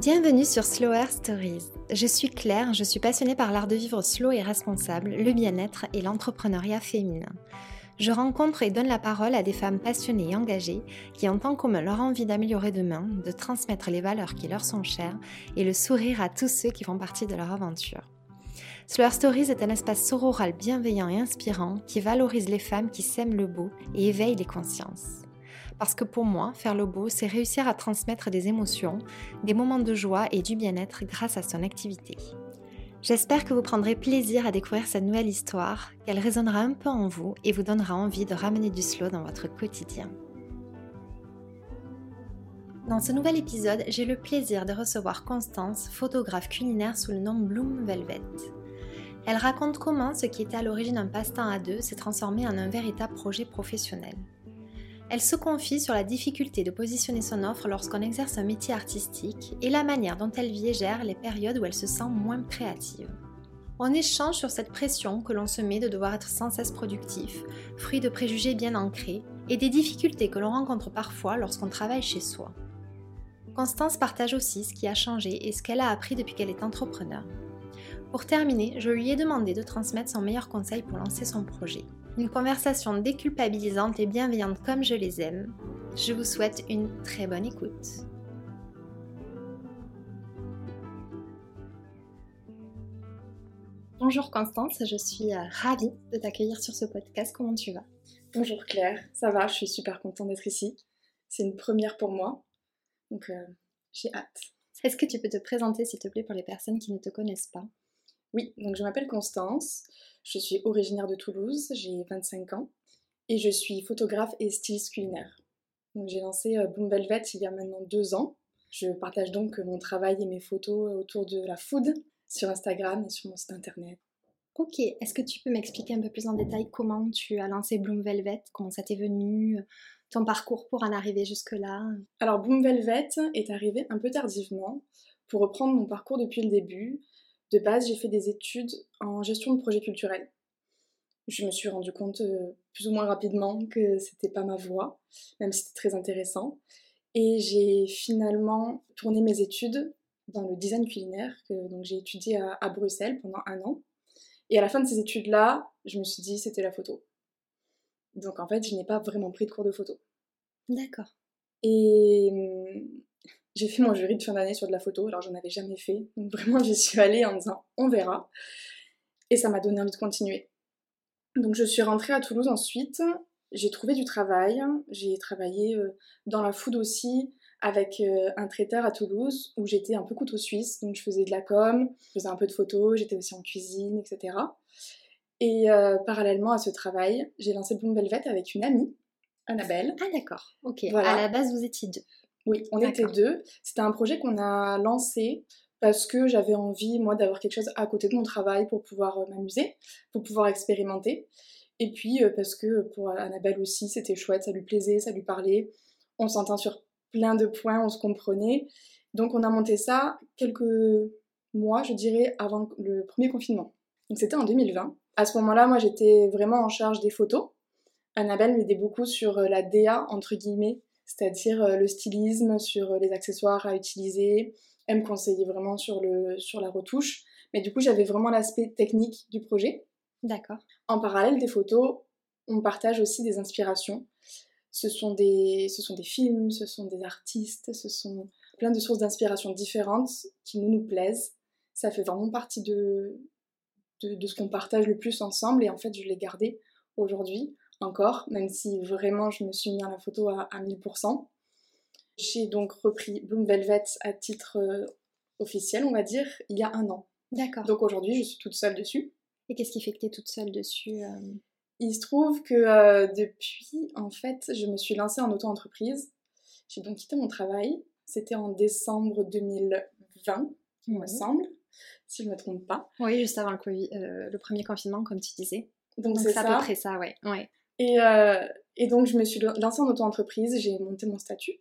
Bienvenue sur Slower Stories. Je suis Claire, je suis passionnée par l'art de vivre slow et responsable, le bien-être et l'entrepreneuriat féminin. Je rencontre et donne la parole à des femmes passionnées et engagées qui ont en commun leur envie d'améliorer demain, de transmettre les valeurs qui leur sont chères et le sourire à tous ceux qui font partie de leur aventure. Slower Stories est un espace sororal bienveillant et inspirant qui valorise les femmes qui sèment le beau et éveille les consciences. Parce que pour moi, faire le beau, c'est réussir à transmettre des émotions, des moments de joie et du bien-être grâce à son activité. J'espère que vous prendrez plaisir à découvrir cette nouvelle histoire, qu'elle résonnera un peu en vous et vous donnera envie de ramener du slow dans votre quotidien. Dans ce nouvel épisode, j'ai le plaisir de recevoir Constance, photographe culinaire sous le nom Bloom Velvet. Elle raconte comment ce qui était à l'origine un passe-temps à deux s'est transformé en un véritable projet professionnel. Elle se confie sur la difficulté de positionner son offre lorsqu'on exerce un métier artistique et la manière dont elle vit et gère les périodes où elle se sent moins créative. On échange sur cette pression que l'on se met de devoir être sans cesse productif, fruit de préjugés bien ancrés et des difficultés que l'on rencontre parfois lorsqu'on travaille chez soi. Constance partage aussi ce qui a changé et ce qu'elle a appris depuis qu'elle est entrepreneur. Pour terminer, je lui ai demandé de transmettre son meilleur conseil pour lancer son projet. Une conversation déculpabilisante et bienveillante comme je les aime. Je vous souhaite une très bonne écoute. Bonjour Constance, je suis euh, ravie de t'accueillir sur ce podcast. Comment tu vas? Bonjour Claire, ça va, je suis super contente d'être ici. C'est une première pour moi, donc euh, j'ai hâte. Est-ce que tu peux te présenter s'il te plaît pour les personnes qui ne te connaissent pas? Oui, donc je m'appelle Constance, je suis originaire de Toulouse, j'ai 25 ans et je suis photographe et styliste culinaire. j'ai lancé euh, Boom Velvet il y a maintenant deux ans. Je partage donc mon travail et mes photos autour de la food sur Instagram et sur mon site internet. Ok, est-ce que tu peux m'expliquer un peu plus en détail comment tu as lancé Bloom Velvet, comment ça t'est venu, ton parcours pour en arriver jusque-là? Alors Bloom Velvet est arrivé un peu tardivement. Pour reprendre mon parcours depuis le début, de base, j'ai fait des études en gestion de projets culturels. Je me suis rendu compte euh, plus ou moins rapidement que c'était pas ma voie, même si c'était très intéressant. Et j'ai finalement tourné mes études dans le design culinaire, que donc j'ai étudié à, à, Bruxelles pendant un an. Et à la fin de ces études-là, je me suis dit c'était la photo. Donc en fait, je n'ai pas vraiment pris de cours de photo. D'accord. Et hum, j'ai fait mon jury de fin d'année sur de la photo, alors j'en avais jamais fait. Donc vraiment, j'y suis allée en disant on verra. Et ça m'a donné envie de continuer. Donc je suis rentrée à Toulouse ensuite. J'ai trouvé du travail. J'ai travaillé euh, dans la food aussi avec euh, un traiteur à Toulouse où j'étais un peu couteau suisse. Donc je faisais de la com, je faisais un peu de photos, j'étais aussi en cuisine, etc. Et euh, parallèlement à ce travail, j'ai lancé Bloom Velvet avec une amie, Annabelle. Ah d'accord, ok. À la base, vous étiez deux. Oui, on était deux. C'était un projet qu'on a lancé parce que j'avais envie, moi, d'avoir quelque chose à côté de mon travail pour pouvoir euh, m'amuser, pour pouvoir expérimenter. Et puis euh, parce que pour Annabelle aussi, c'était chouette, ça lui plaisait, ça lui parlait. On s'entend sur plein de points, on se comprenait. Donc on a monté ça quelques mois, je dirais, avant le premier confinement. Donc c'était en 2020. À ce moment-là, moi, j'étais vraiment en charge des photos. Annabelle m'aidait beaucoup sur euh, la DA, entre guillemets, c'est-à-dire euh, le stylisme, sur euh, les accessoires à utiliser. Elle me conseillait vraiment sur, le, sur la retouche. Mais du coup, j'avais vraiment l'aspect technique du projet. D'accord. En parallèle des photos, on partage aussi des inspirations. Ce sont des, ce sont des films, ce sont des artistes, ce sont plein de sources d'inspiration différentes qui nous nous plaisent. Ça fait vraiment partie de, de, de ce qu'on partage le plus ensemble et en fait je l'ai gardé aujourd'hui encore, même si vraiment je me suis mis à la photo à, 1000%. J'ai donc repris Bloom Velvet à titre euh, officiel, on va dire, il y a un an. D'accord. Donc aujourd'hui, je suis toute seule dessus. Et qu'est-ce qui fait que tu es toute seule dessus euh? Il se trouve que euh, depuis, en fait, je me suis lancée en auto-entreprise. J'ai donc quitté mon travail. C'était en décembre 2020, il me semble, si je ne me trompe pas. Oui, juste avant le, le premier confinement, comme tu disais. Donc c'est à peu près ça, ouais. ouais. Et, euh, et, donc, je me suis lancée en auto-entreprise, j'ai monté mon statut.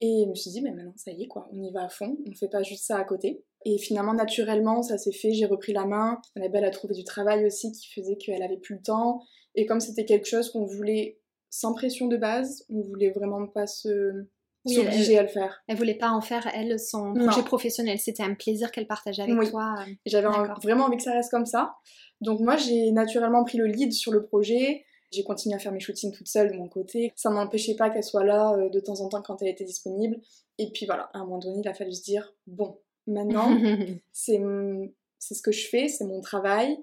Et je me suis dit, mais maintenant, ça y est, quoi, on y va à fond, on fait pas juste ça à côté. Et finalement, naturellement, ça s'est fait, j'ai repris la main. Annabelle a trouvé du travail aussi qui faisait qu'elle avait plus le temps. Et comme c'était quelque chose qu'on voulait sans pression de base, on voulait vraiment pas se oui, s'obliger à le faire. Elle voulait pas en faire, elle, son projet professionnel. C'était un plaisir qu'elle partageait avec toi. Euh. J'avais vraiment envie que ça reste comme ça. Donc moi, j'ai naturellement pris le lead sur le projet. J'ai continué à faire mes shootings toute seule de mon côté. Ça m'empêchait pas qu'elle soit là euh, de temps en temps quand elle était disponible. Et puis voilà, à un moment donné, il a fallu se dire, bon, maintenant, c'est ce que je fais, c'est mon travail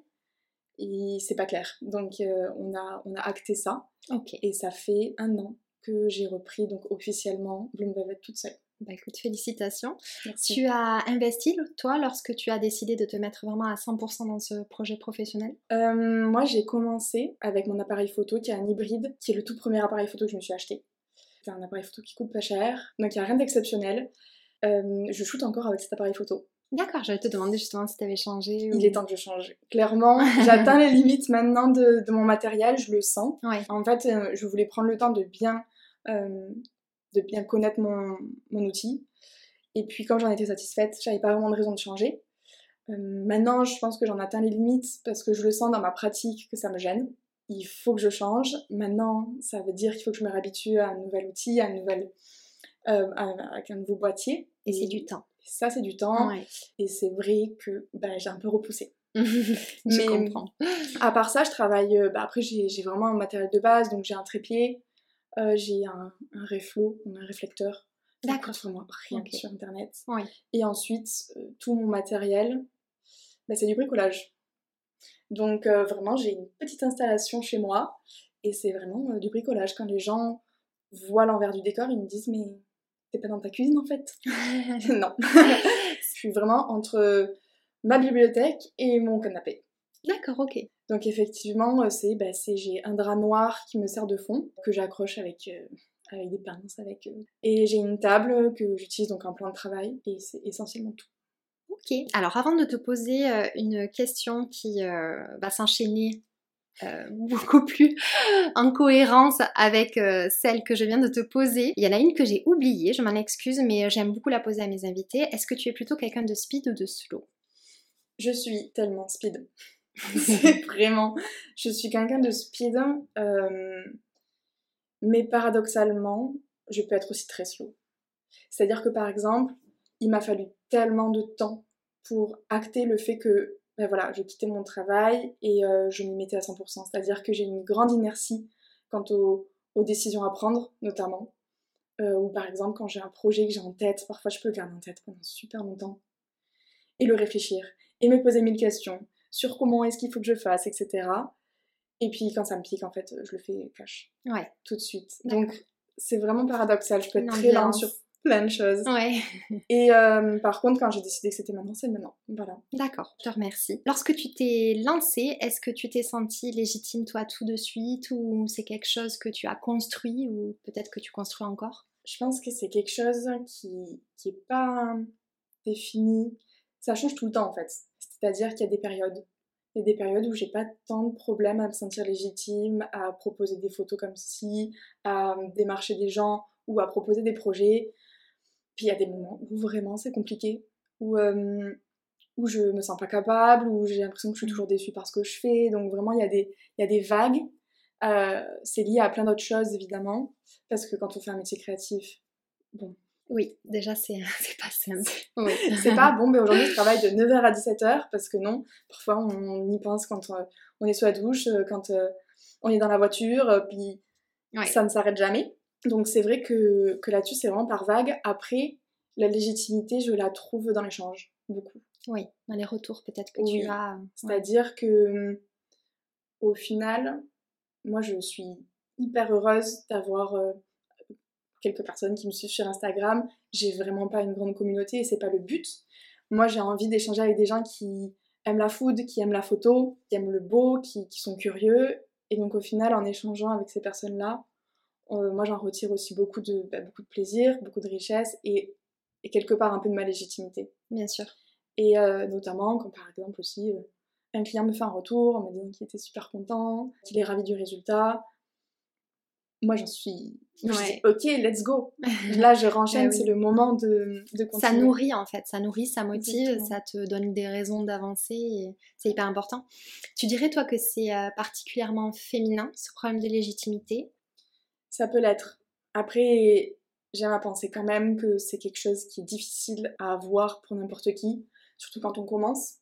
et c'est pas clair. Donc euh, on, a, on a acté ça. Ok. Et ça fait un an que j'ai repris donc officiellement Bloom Velvet toute seule. Bah écoute, félicitations. Tu as investi, toi, lorsque tu as décidé de te mettre vraiment à 100% dans ce projet professionnel? Euh, Moi, j'ai commencé avec mon appareil photo qui est un hybride, qui est le tout premier appareil photo que je me suis acheté. C'est un appareil photo qui coûte pas cher, donc il n'y a rien d'exceptionnel. Euh, je shoote encore avec cet appareil photo. D'accord, j'allais te demander justement si tu avais changé. Il est temps que je change. Clairement, j'atteins les limites maintenant de, mon matériel, je le sens. En fait, euh, je voulais prendre le temps de bien, euh, de bien connaître mon, outil. Et puis, quand j'en étais satisfaite, j'avais pas vraiment de raison de changer. Euh, maintenant, je pense que j'en atteins les limites parce que je le sens dans ma pratique que ça me gêne. Il faut que je change. Maintenant, ça veut dire qu'il faut que je me réhabitue à un nouvel outil, à, une nouvelle, avec un nouveau boîtier. Et c'est du temps ça c'est du temps. Et c'est vrai que bah, j'ai un peu repoussé. je comprends. À part ça, je travaille. Euh, bah, après, j'ai vraiment un matériel de base, donc j'ai un trépied, euh, j'ai un, un un réflecteur. D'accord. Vraiment rien sur internet. Oui. Et ensuite, euh, tout mon matériel, bah, c'est du bricolage. Donc vraiment, j'ai une petite installation chez moi et c'est vraiment du bricolage. Quand les gens voient l'envers du décor, ils me disent mais t'es pas dans ta cuisine en fait? Non. je suis vraiment entre ma bibliothèque et mon canapé. D'accord, ok. Donc effectivement, euh, c'est bah, j'ai un drap noir qui me sert de fond, que j'accroche avec, euh, avec des pinces. Avec, euh, Et j'ai une table que j'utilise donc en plan de travail, et c'est essentiellement tout. Ok. Alors avant de te poser une question qui va s'enchaîner beaucoup plus en cohérence avec celle que je viens de te poser. Il y en a une que j'ai oubliée, je m'en excuse, mais j'aime beaucoup la poser à mes invités. Est-ce que tu es plutôt quelqu'un de speed ou de slow? Je suis tellement speed. C'est vraiment. Je suis quelqu'un de speed, euh, mais paradoxalement, je peux être aussi très slow. C'est-à-dire que par exemple, il m'a fallu tellement de temps pour acter le fait que ben voilà, je quittais mon travail et euh, je m'y mettais à 100%. C'est-à-dire que j'ai une grande inertie quant aux, décisions à prendre, notamment. Euh, ou par exemple, quand j'ai un projet que j'ai en tête, parfois je peux le garder en tête pendant super longtemps. Et le réfléchir. Et me poser mille questions sur comment est-ce qu'il faut que je fasse, etc. Et puis quand ça me pique, en fait, je le fais cash. Ouais. Tout de suite. Donc c'est vraiment paradoxal. Je peux être très lente sur plein de choses. Ouais. Et euh, par contre, quand j'ai décidé que c'était maintenant, c'est maintenant. Voilà. D'accord, je te remercie. Lorsque tu t'es lancée, est-ce que tu t'es sentie légitime toi tout de suite ou c'est quelque chose que tu as construit ou peut-être que tu construis encore? Je pense que c'est quelque chose qui qui est pas défini. Ça change tout le temps en fait. C'est-à-dire qu'il y a des périodes. Il y a des périodes où j'ai pas tant de problèmes à me sentir légitime, à proposer des photos comme ceci, à démarcher des gens ou à proposer des projets. Puis il y a des moments où vraiment c'est compliqué, où, euh, où je me sens pas capable, où j'ai l'impression que je suis toujours déçue par ce que je fais. Donc vraiment, il y a des, il y a des vagues. Euh, c'est lié à plein d'autres choses évidemment, parce que quand on fait un métier créatif, bon. Oui, déjà c'est pas simple. Oui. c'est pas bon, mais aujourd'hui je travaille de 9h à 17h, parce que non, parfois on y pense quand euh, on est sous la douche, quand on est dans la voiture, puis ça ne s'arrête jamais. Donc c'est vrai que, que là-dessus, c'est vraiment par vague. Après, la légitimité, je la trouve dans l'échange, beaucoup. Oui, dans les retours peut-être que tu as. Euh, C'est-à-dire que au final, moi je suis hyper heureuse d'avoir euh, quelques personnes qui me suivent sur Instagram. J'ai vraiment pas une grande communauté et c'est pas le but. Moi j'ai envie d'échanger avec des gens qui aiment la food, qui aiment la photo, qui aiment le beau, qui, qui sont curieux. Et donc au final, en échangeant avec ces personnes-là, euh, moi j'en retire aussi beaucoup de, bah, beaucoup de plaisir, beaucoup de richesse et, et, quelque part un peu de ma légitimité. Bien sûr. Et euh, notamment quand par exemple aussi euh, un client me fait un retour en me disant qu'il était super content, qu'il est ravi du résultat. Moi j'en suis, ok, let's go. Là je renchaîne, bah c'est le moment de, de continuer. Ça nourrit en fait, ça nourrit, ça motive, ça te donne des raisons d'avancer c'est hyper important. Tu dirais toi que c'est particulièrement féminin ce problème de légitimité? Ça peut l'être. Après, j'aime à penser quand même que c'est quelque chose qui est difficile à avoir pour n'importe qui, surtout quand on commence.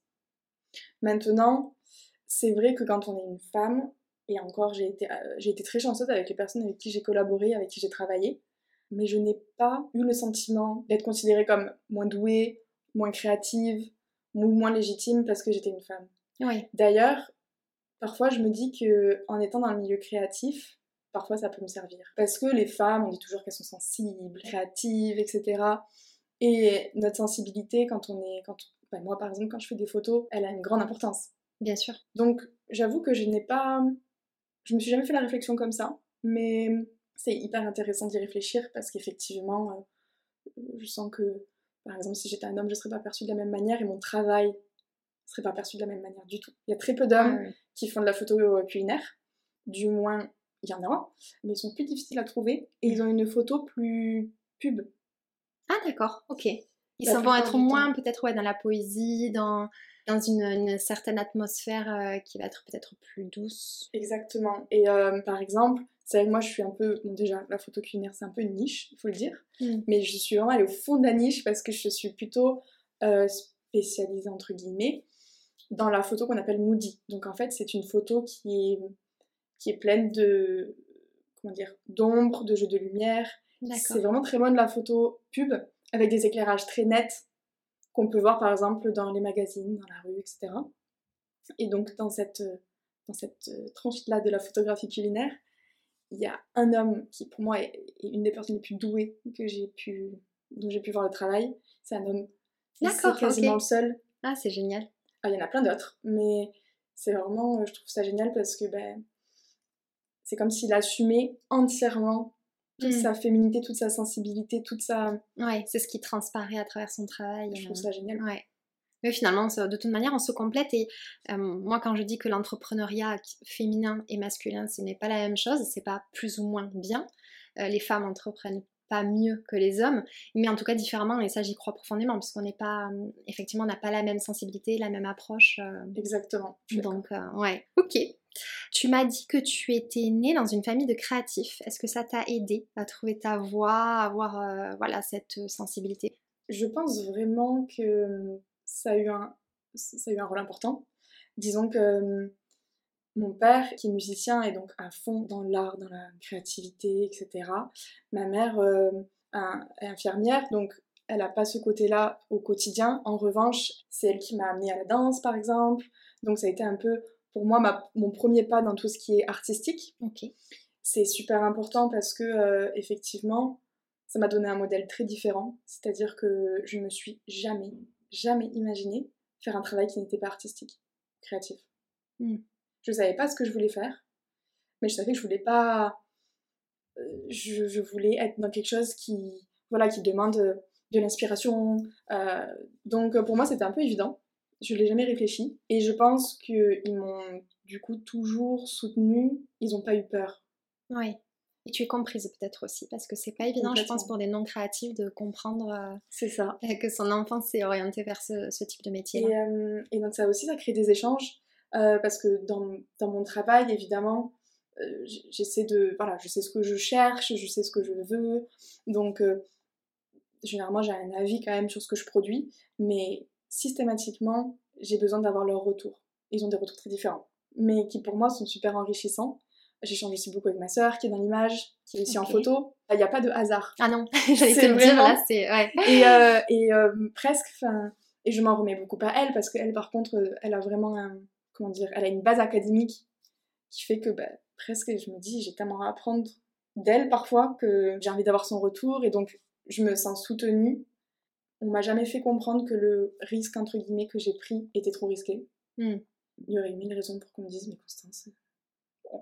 Maintenant, c'est vrai que quand on est une femme, et encore j'ai été, euh, j'ai été très chanceuse avec les personnes avec qui j'ai collaboré, avec qui j'ai travaillé, mais je n'ai pas eu le sentiment d'être considérée comme moins douée, moins créative, ou moins légitime parce que j'étais une femme. Oui. D'ailleurs, parfois je me dis que en étant dans le milieu créatif, parfois ça peut me servir. Parce que les femmes, on dit toujours qu'elles sont sensibles, créatives, etc. Et notre sensibilité, quand on est. Quand, ben, moi par exemple, quand je fais des photos, elle a une grande importance. Bien sûr. Donc j'avoue que je n'ai pas. Je me suis jamais fait la réflexion comme ça, mais c'est hyper intéressant d'y réfléchir parce qu'effectivement, euh, je sens que, par exemple, si j'étais un homme, je ne serais pas perçue de la même manière et mon travail ne serait pas perçu de la même manière du tout. Il y a très peu d'hommes qui font de la photo culinaire, du moins il y en a, mais ils sont plus difficiles à trouver et ils ont une photo plus pub. Ah d'accord, ok. Ils vont être moins peut-être ouais, dans la poésie, dans dans une, certaine atmosphère euh, qui va être peut-être plus douce. Exactement. Et euh, par exemple, c'est moi je suis un peu, bon déjà la photo culinaire c'est un peu une niche, il faut le dire, mm. mais je suis vraiment allée au fond de la niche parce que je suis plutôt euh, spécialisée entre guillemets dans la photo qu'on appelle moody. Donc en fait c'est une photo qui est, qui est pleine de, comment dire, d'ombre, de jeux de lumière. C'est vraiment très loin de la photo pub avec des éclairages très nets qu'on peut voir par exemple dans les magazines, dans la rue, etc. Et donc dans cette, dans cette euh, tranche-là de la photographie culinaire, il y a un homme qui pour moi est, une des personnes les plus douées que j'ai pu, dont j'ai pu voir le travail. C'est un homme. C'est quasiment le seul. Ah, c'est génial. Ah, il y en a plein d'autres, mais c'est vraiment, je trouve ça génial parce que ben, c'est comme s'il assumait entièrement toute mm. sa féminité, toute sa sensibilité, toute sa... Ouais, c'est ce qui transparaît à travers son travail. Je trouve ça génial. Ouais. Mais finalement, de toute manière, on se complète. Et euh, moi, quand je dis que l'entrepreneuriat féminin et masculin, ce n'est pas la même chose, c'est pas plus ou moins bien. Euh, les femmes entreprennent pas mieux que les hommes, mais en tout cas différemment, et ça j'y crois profondément, parce qu'on n'est pas, euh, effectivement, on n'a pas la même sensibilité, la même approche. Exactement. Donc, ouais, ok. Tu m'as dit que tu étais née dans une famille de créatifs. Est-ce que ça t'a aidé à trouver ta voie, à avoir euh, voilà, cette euh, sensibilité? Je pense vraiment que euh, ça a eu un, ça a eu un rôle important. Disons que mon père, qui est musicien, est donc à fond dans l'art, dans la créativité, etc. Ma mère est infirmière, donc elle n'a pas ce côté-là au quotidien. En revanche, c'est elle qui m'a amenée à la danse, par exemple. Donc ça a été un peu pour moi mon premier pas dans tout ce qui est artistique. C'est super important parce que euh, effectivement, ça m'a donné un modèle très différent. C'est-à-dire que je me suis jamais, jamais imaginé faire un travail qui n'était pas artistique, créatif. Hmm. Je savais pas ce que je voulais faire, mais je savais que je voulais pas. Euh, je, voulais être dans quelque chose qui, voilà, qui demande de l'inspiration. Euh, donc pour moi, c'était un peu évident. Je l'ai jamais réfléchi. Et je pense qu'ils m'ont du coup toujours soutenu. Ils n'ont pas eu peur. Oui. Et tu es comprise peut-être aussi, parce que c'est pas évident, je pense, pour des non-créatifs de comprendre euh, c'est ça. Euh, que son enfant s'est orienté vers ce, type de métier. Et, euh, et, donc ça aussi, ça crée des échanges, parce que dans, dans, mon travail, évidemment, j'essaie de... Voilà, je sais ce que je cherche, je sais ce que je veux, donc généralement j'ai un avis quand même sur ce que je produis, mais systématiquement, j'ai besoin d'avoir leur retour. Ils ont des retours très différents, mais qui pour moi sont super enrichissants. J'échange aussi beaucoup avec ma sœur qui est dans l'image, qui est aussi en photo. Il n'y a pas de hasard. Ah non, j'allais te le dire là, c'est. Ouais. Et, euh, et euh, presque, enfin. Et je m'en remets beaucoup à elle parce qu'elle, par contre, elle a vraiment un. Comment dire Elle a une base académique qui fait que bah, presque, je me dis, j'ai tellement à apprendre d'elle parfois que j'ai envie d'avoir son retour et donc je me sens soutenue on m'a jamais fait comprendre que le risque entre guillemets que j'ai pris était trop risqué. Hmm. Il y aurait mille raisons pour qu'on me dise mais Constance,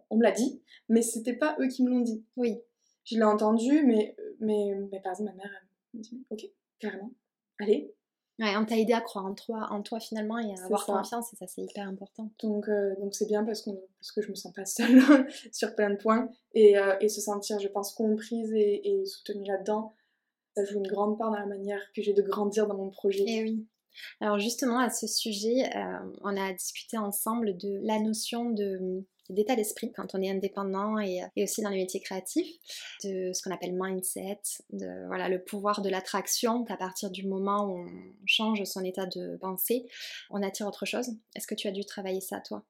on me l'a dit, mais c'était pas eux qui me l'ont dit. Oui. Je l'ai entendu, mais, mais, mais par exemple ma mère elle me dit ok carrément, allez. Ouais, on t'a aidé à croire en toi, en toi finalement et à avoir confiance et ça c'est hyper important. Donc euh, donc c'est bien parce, qu'on, parce que je me sens pas seule sur plein de points et, euh, et, se sentir je pense comprise et, et soutenue là-dedans ça joue une grande part dans la manière que j'ai de grandir dans mon projet. Et eh oui. Alors justement à ce sujet, euh, on a discuté ensemble de la notion de d'état d'esprit quand on est indépendant et, et, aussi dans les métiers créatifs, de ce qu'on appelle mindset, de voilà le pouvoir de l'attraction qu'à partir du moment où on change son état de pensée, on attire autre chose. Est-ce que tu as dû travailler ça toi?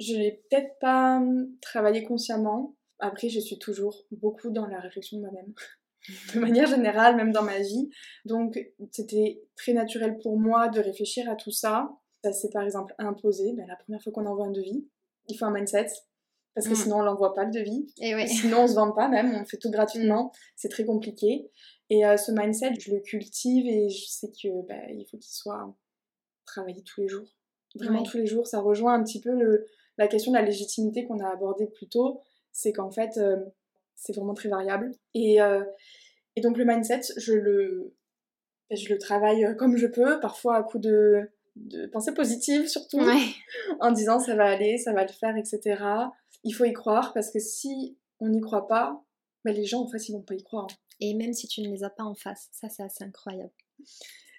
Je l'ai peut-être pas hum, travaillé consciemment. Après, je suis toujours beaucoup dans la réflexion de moi-même. de manière générale, même dans ma vie. Donc, c'était très naturel pour moi de réfléchir à tout ça. Ça s'est par exemple imposé. Ben, la première fois qu'on envoie un devis, il faut un mindset. Parce que mm. sinon, on l'envoie pas le devis. Et Sinon, on se vend pas même. On fait tout gratuitement. Mm. C'est très compliqué. Et euh, ce mindset, je le cultive et je sais que ben, il faut qu'il soit travaillé tous les jours. Vraiment tous les jours. Ça rejoint un petit peu le, la question de la légitimité qu'on a abordée plus tôt. C'est qu'en fait, euh, c'est vraiment très variable. Et, euh, et donc le mindset, je le, je le travaille comme je peux, parfois à coup de, de pensée positive surtout, en disant ça va aller, ça va le faire, etc. Il faut y croire parce que si on n'y croit pas, ben les gens en fait ils vont pas y croire. Et même si tu ne les as pas en face, ça c'est assez incroyable.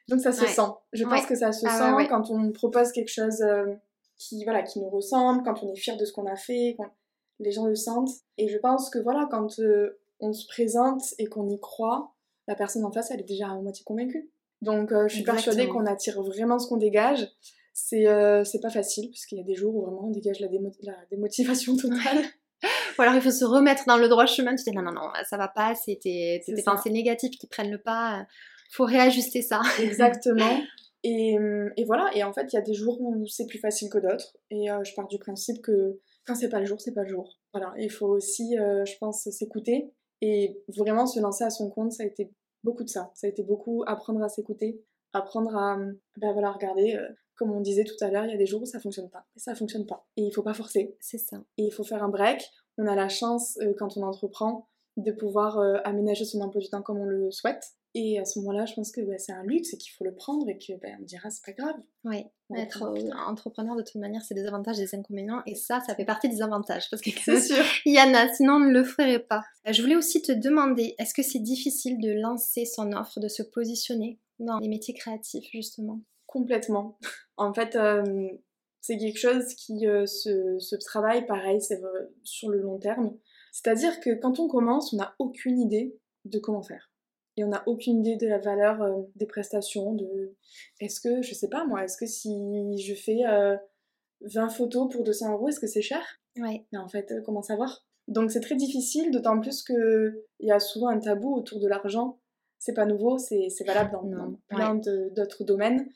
Donc ça se sent. Je pense que ça se ah sent quand on propose quelque chose euh, qui, voilà, qui nous ressemble, quand on est fier de ce qu'on a fait, quand les gens le sentent. Et je pense que voilà, quand euh, on se présente et qu'on y croit, la personne en face, elle est déjà à moitié convaincue. Donc euh, je suis persuadée qu'on attire vraiment ce qu'on dégage. C'est euh, pas facile, parce qu'il y a des jours où vraiment on dégage la, la démotivation totale. Ou alors il faut se remettre dans le droit chemin, tu dis non, non, non, ça va pas, c'est tes, pensées négatives qui prennent le pas, faut réajuster ça. Exactement. Et, et, voilà, et en fait, il y a des jours où c'est plus facile que d'autres, et je pars du principe que quand c'est pas le jour, c'est pas le jour. Voilà, il faut aussi, euh, je pense, s'écouter et vraiment se lancer à son compte. Ça a été beaucoup de ça. Ça a été beaucoup apprendre à s'écouter, apprendre à, ben voilà, regarder. Euh, comme on disait tout à l'heure, il y a des jours où ça fonctionne pas. Et ça fonctionne pas. Et il faut pas forcer. C'est ça. Et il faut faire un break. On a la chance, euh, quand on entreprend, de pouvoir aménager son emploi du temps comme on le souhaite. Et à ce moment-là, je pense que bah, c'est un luxe et qu'il faut le prendre et que bah, on dira c'est pas grave. Oui, être entrepreneur de toute manière, c'est des avantages et des inconvénients et ça, ça fait partie des avantages parce que c'est sûr. Il y en a, sinon on ne le ferait pas. Euh, je voulais aussi te demander, est-ce que c'est difficile de lancer son offre, de se positionner dans les métiers créatifs justement? Complètement. En fait, euh, c'est quelque chose qui euh, se, se, travaille pareil, c'est sur le long terme. C'est-à-dire que quand on commence, on n'a aucune idée de comment faire et on n'a aucune idée de la valeur euh, des prestations. De... Est-ce que, je sais pas moi, est-ce que si je fais 20 euh, photos pour 200 euros, est-ce que c'est cher? Ouais. Mais en fait, euh, comment savoir? Donc c'est très difficile, d'autant plus qu'il y a souvent un tabou autour de l'argent. C'est pas nouveau, c'est valable dans, plein d'autres domaines.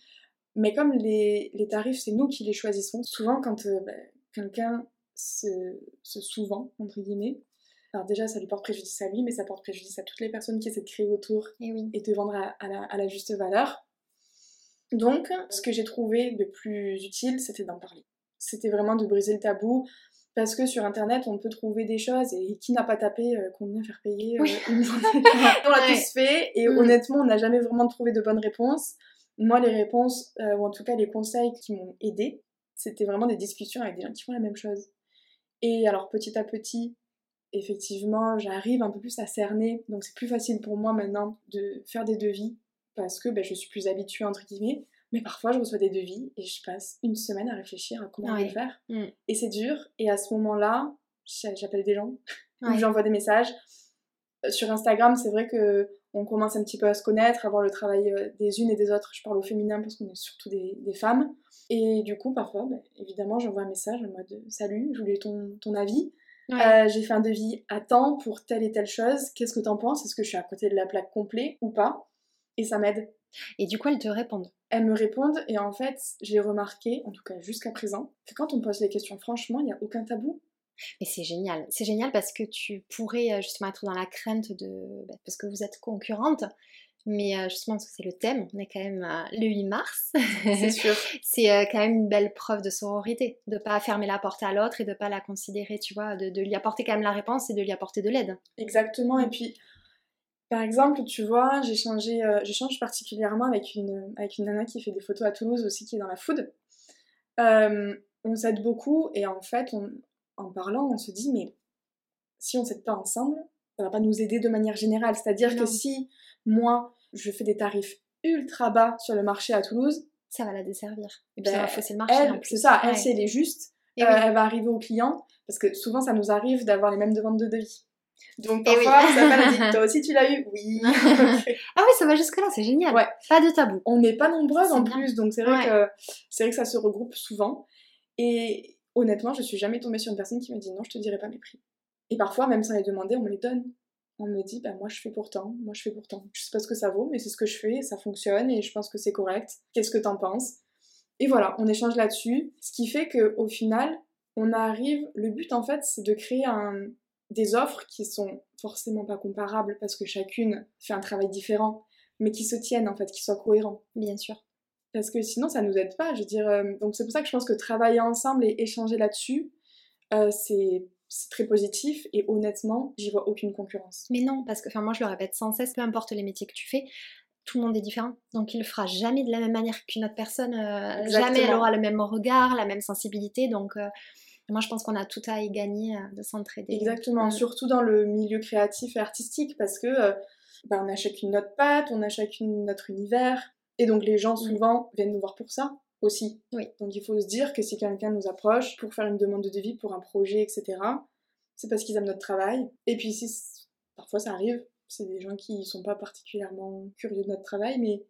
Mais comme les, les tarifs, c'est nous qui les choisissons, souvent quand bah, quelqu'un se, se souvent, entre guillemets, alors déjà, ça lui porte préjudice à lui, mais ça porte préjudice à toutes les personnes qui essaient de créer autour et, eh oui. et de vendre à, la, juste valeur. Donc, ce que j'ai trouvé de plus utile, c'était d'en parler. C'était vraiment de briser le tabou, parce que sur Internet, on peut trouver des choses, et qui n'a pas tapé euh, combien faire payer euh, une On l'a tous fait, et mm. honnêtement, on n'a jamais vraiment trouvé de bonnes réponses. Moi, les réponses, euh, ou en tout cas les conseils qui m'ont aidé, c'était vraiment des discussions avec des gens qui font la même chose. Et alors, petit à petit, effectivement, j'arrive un peu plus à cerner. Donc c'est plus facile pour moi maintenant de faire des devis parce que ben, je suis plus habituée, entre guillemets. Mais parfois, je reçois des devis et je passe une semaine à réfléchir à comment le faire. Mm. Et c'est dur. Et à ce moment-là, j'appelle des gens ou j'envoie des messages. Euh, sur Instagram, c'est vrai que on commence un petit peu à se connaître, à voir le travail euh, des unes et des autres. Je parle au féminin parce qu'on est surtout des, femmes. Et du coup, parfois, ben, évidemment, j'envoie un message en mode Salut, je voulais ton, ton avis. Euh, j'ai fait un devis à temps pour telle et telle chose. Qu'est-ce que t'en penses? Est-ce que je suis à côté de la plaque complète ou pas? Et ça m'aide. Et du coup, elles te répondent? Elles me répondent et en fait, j'ai remarqué, en tout cas jusqu'à présent, que quand on pose les questions franchement, il n'y a aucun tabou. Mais c'est génial. C'est génial parce que tu pourrais euh, justement être dans la crainte de... Bah, parce que vous êtes concurrente mais euh, justement, parce que c'est le thème, on est quand même euh, le 8 mars. C'est sûr. c'est euh, quand même une belle preuve de sororité, de pas fermer la porte à l'autre et de pas la considérer, tu vois, de, lui apporter quand même la réponse et de lui apporter de l'aide. Exactement. Et puis, par exemple, tu vois, j'ai changé, j'échange particulièrement avec une, avec une nana qui fait des photos à Toulouse aussi, qui est dans la food. on s'aide beaucoup et en fait, en parlant, on se dit, mais si on s'aide pas ensemble, ça va pas nous aider de manière générale. C'est-à-dire que si moi, je fais des tarifs ultra bas sur le marché à Toulouse, ça va la desservir. Et puis ça va ben, fausser le marché C'est ça, elle, si elle est juste, euh, elle va arriver au client, parce que souvent ça nous arrive d'avoir les mêmes demandes de devis. Donc Eh oui. parfois, ça va dit, toi aussi tu l'as eu? Oui. Ah oui, ça va jusque-là, c'est génial. Ouais. Pas de tabou. On n'est pas nombreuses C'est en bien. plus, donc c'est vrai, Ouais. que, c'est vrai que ça se regroupe souvent. Et honnêtement, je suis jamais tombée sur une personne qui me dit non, je te dirai pas mes prix. Et parfois, même sans les demander, on me les donne. On me dit, bah moi je fais pourtant, moi je fais pourtant. Je sais pas ce que ça vaut, mais c'est ce que je fais, ça fonctionne, et je pense que c'est correct. Qu'est-ce que t'en penses? Et voilà, on échange là-dessus. Ce qui fait qu'au final, on arrive. Le but en fait, c'est de créer un, des offres qui sont forcément pas comparables parce que chacune fait un travail différent, mais qui se tiennent en fait, qui soient cohérents. Bien sûr. Parce que sinon, ça nous aide pas. Je veux dire, euh, donc c'est pour ça que je pense que travailler ensemble et échanger là-dessus, euh, c'est c'est très positif. Et honnêtement, j'y vois aucune concurrence. Mais non, parce que, enfin, moi je le répète sans cesse, peu importe les métiers que tu fais, tout le monde est différent. Donc il le fera jamais de la même manière qu'une autre personne. euh, jamais elle aura le même regard, la même sensibilité. Donc euh, moi je pense qu'on a tout à y gagner euh, de s'entraider. Exactement, surtout dans le milieu créatif et artistique, parce que bah, on a chacune notre patte, on a chacune notre univers, et donc les gens Mm. souvent viennent nous voir pour ça aussi. Oui. Donc il faut se dire que si quelqu'un nous approche pour faire une demande de devis pour un projet, etc., c'est parce qu'ils aiment notre travail. Et puis si parfois ça arrive, c'est des gens qui sont pas particulièrement curieux de notre travail, mais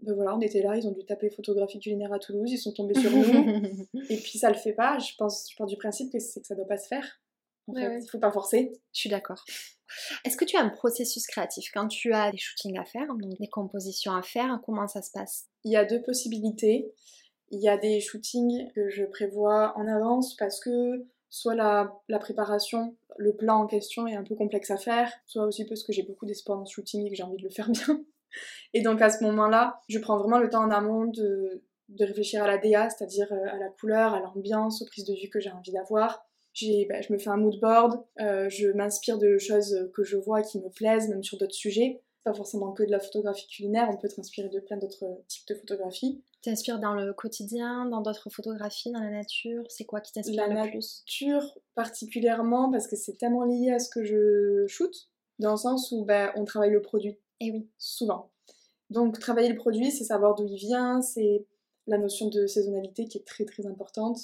ben voilà, on était là, ils ont dû taper photographie culinaire à Toulouse, ils sont tombés sur nous. Et puis ça le fait pas, je pense, je pars du principe que c'est que ça doit pas se faire. En Ouais, fait, ouais. il faut pas forcer. Je suis d'accord. Est-ce que tu as un processus créatif quand tu as des shootings à faire, donc des compositions à faire Comment ça se passe? Il y a deux possibilités. Il y a des shootings que je prévois en avance parce que soit la, la préparation, le plan en question est un peu complexe à faire, soit aussi parce que j'ai beaucoup d'espoir dans ce shooting et que j'ai envie de le faire bien. Et donc à ce moment-là, je prends vraiment le temps en amont de, de réfléchir à la DA, c'est-à-dire euh, à la couleur, à l'ambiance, aux prises de vue que j'ai envie d'avoir. Bah, je me fais un mood board, euh, je m'inspire de choses que je vois qui me plaisent, même sur d'autres sujets. Pas forcément que de la photographie culinaire, on peut être inspiré de plein d'autres types de photographies. T'inspires dans le quotidien, dans d'autres photographies, dans la nature? C'est quoi qui t'inspire La le plus? Nature particulièrement parce que c'est tellement lié à ce que je shoot, dans le sens où bah, on travaille le produit. Eh oui. souvent. Donc travailler le produit, c'est savoir d'où il vient, c'est la notion de saisonnalité qui est très très importante.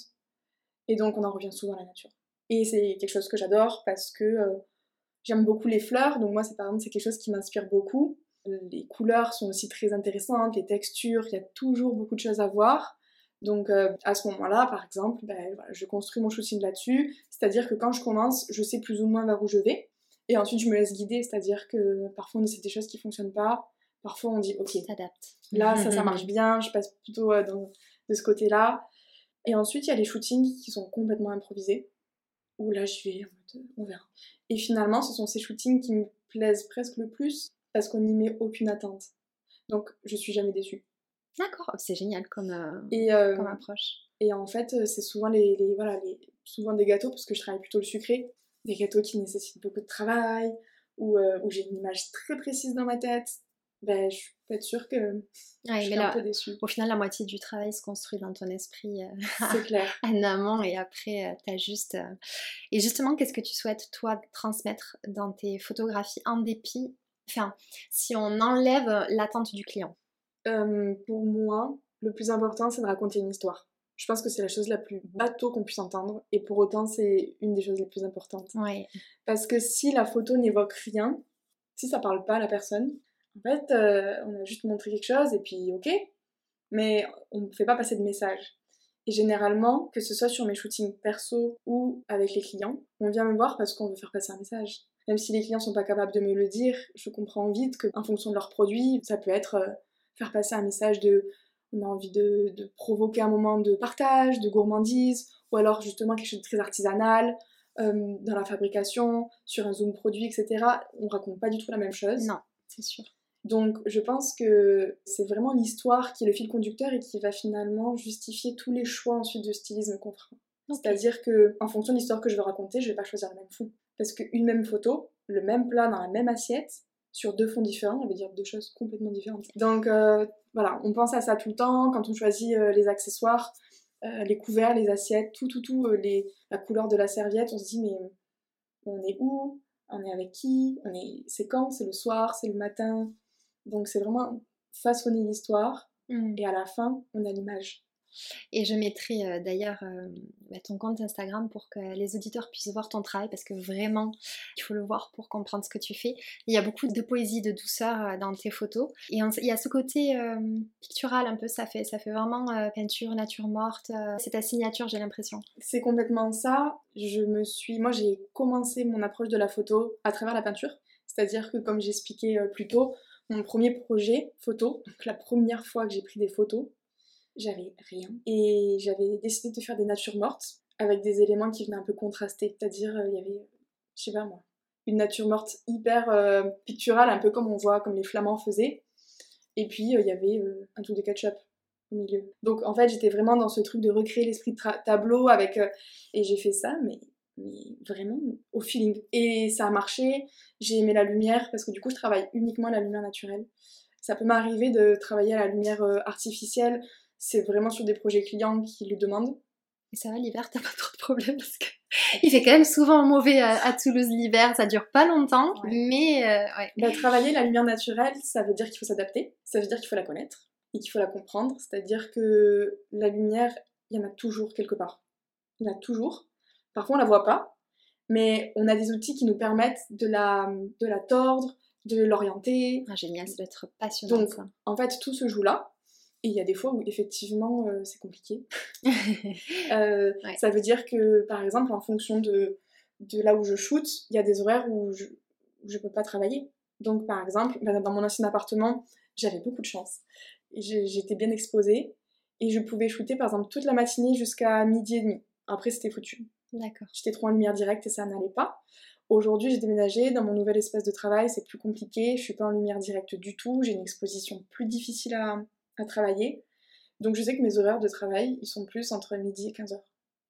Et donc on en revient souvent à la nature. Et c'est quelque chose que j'adore parce que euh, j'aime beaucoup les fleurs, donc moi c'est par exemple c'est quelque chose qui m'inspire beaucoup. Les couleurs sont aussi très intéressantes, les textures, il y a toujours beaucoup de choses à voir. Donc euh, à ce moment-là, par exemple, ben, voilà, je construis mon shooting là-dessus, c'est-à-dire que quand je commence, je sais plus ou moins vers où je vais. Et ensuite, je me laisse guider, c'est-à-dire que parfois on essaie des choses qui fonctionnent pas, parfois on dit ok, T'adaptes. là ça, ça marche bien, je passe plutôt euh, dans- de ce côté-là. Et ensuite, il y a les shootings qui sont complètement improvisés, où là je vais en mode euh, on verra. Et finalement, ce sont ces shootings qui me plaisent presque le plus parce qu'on n'y met aucune attente. Donc je suis jamais déçue. D'accord, c'est génial comme, euh, Et, euh, comme approche. et en fait, c'est souvent les, les- voilà, les, souvent des gâteaux, parce que je travaille plutôt le sucré, des gâteaux qui nécessitent beaucoup de travail, ou euh, où j'ai une image très précise dans ma tête. Ben, je peux être sûre que Ouais, je mais suis là, un peu déçue. au final, la moitié du travail se construit dans ton esprit euh, C'est clair. en amont et après, euh, t'as juste. euh, Et justement, qu'est-ce que tu souhaites, toi, transmettre dans tes photographies en dépit? Enfin, si on enlève euh, l'attente du client. Pour moi, le plus important, c'est de raconter une histoire. Je pense que c'est la chose la plus bateau qu'on puisse entendre, et pour autant, c'est une des choses les plus importantes. Ouais. Parce que si la photo n'évoque rien, si ça parle pas à la personne, en fait, euh, on a juste montré quelque chose et puis ok, mais on ne fait pas passer de message. Et généralement, que ce soit sur mes shootings perso ou avec les clients, on vient me voir parce qu'on veut faire passer un message. Même si les clients sont pas capables de me le dire, je comprends vite que, en fonction de leurs produits, ça peut être euh, faire passer un message de on a envie de, de provoquer un moment de partage, de gourmandise, ou alors justement quelque chose de très artisanal, euh, dans la fabrication, sur un zoom produit, etc. On raconte pas du tout la même chose. Non, c'est sûr. Donc je pense que c'est vraiment l'histoire qui est le fil conducteur et qui va finalement justifier tous les choix ensuite de stylisme qu'on fera. C'est-à-dire que en fonction de l'histoire que je veux raconter, je vais pas choisir le même fond. Parce qu'une même photo, le même plat dans la même assiette, sur deux fonds différents, ça veut dire deux choses complètement différentes. Donc euh, voilà, on pense à ça tout le temps. Quand on choisit euh, les accessoires, euh, les couverts, les assiettes, tout, tout, tout, les, la couleur de la serviette, on se dit mais on est où? On est avec qui? On est c'est quand? C'est le soir? C'est le matin? Donc c'est vraiment façonner l'histoire Hmm. et à la fin on a l'image. Et je mettrai euh, d'ailleurs euh, bah, ton compte Instagram pour que les auditeurs puissent voir ton travail parce que vraiment, il faut le voir pour comprendre ce que tu fais. Il y a beaucoup de poésie, de douceur euh, dans tes photos. Et il y a ce côté pictural un peu, ça fait, ça fait vraiment peinture, nature morte. c'est ta signature, j'ai l'impression. C'est complètement ça. Je me suis, moi j'ai commencé mon approche de la photo à travers la peinture. C'est-à-dire que comme j'expliquais plus tôt, mon premier projet photo, donc la première fois que j'ai pris des photos, j'avais rien. Et j'avais décidé de faire des natures mortes avec des éléments qui venaient un peu contraster. C'est-à-dire, euh, il y avait, je sais pas moi, une nature morte hyper euh, picturale, un peu comme on voit, comme les flamands faisaient. Et puis, euh, il y avait un truc de ketchup au milieu. Donc, en fait, j'étais vraiment dans ce truc de recréer l'esprit de tableau avec. et j'ai fait ça, mais mais vraiment au feeling. Et ça a marché, j'ai aimé la lumière, parce que du coup je travaille uniquement à la lumière naturelle. Ça peut m'arriver de travailler à la lumière artificielle, c'est vraiment sur des projets clients qui le demandent. Et ça va, l'hiver, t'as pas trop de problèmes parce que il fait quand même souvent mauvais à, Toulouse l'hiver, ça dure pas longtemps, mais euh, ouais. Bah, travailler la lumière naturelle, ça veut dire qu'il faut s'adapter, ça veut dire qu'il faut la connaître et qu'il faut la comprendre, c'est-à-dire que la lumière, il y en a toujours quelque part. Il y en a toujours. Parfois on la voit pas, mais on a des outils qui nous permettent de la, de la tordre, de l'orienter. Ah, génial, ça doit être passionnant. Donc, en fait, tout se joue là. Et il y a des fois où effectivement euh, c'est compliqué. Euh, ça veut dire que par exemple en fonction de, de là où je shoot, il y a des horaires où je ne peux pas travailler. Donc par exemple, ben, dans mon ancien appartement, j'avais beaucoup de chance. J'étais bien exposée et je pouvais shooter par exemple toute la matinée jusqu'à midi et demi. Après c'était foutu. D'accord. J'étais trop en lumière directe et ça n'allait pas. Aujourd'hui, j'ai déménagé dans mon nouvel espace de travail, c'est plus compliqué, je suis pas en lumière directe du tout, j'ai une exposition plus difficile à, à travailler. Donc je sais que mes horaires de travail, ils sont plus entre midi et 15h.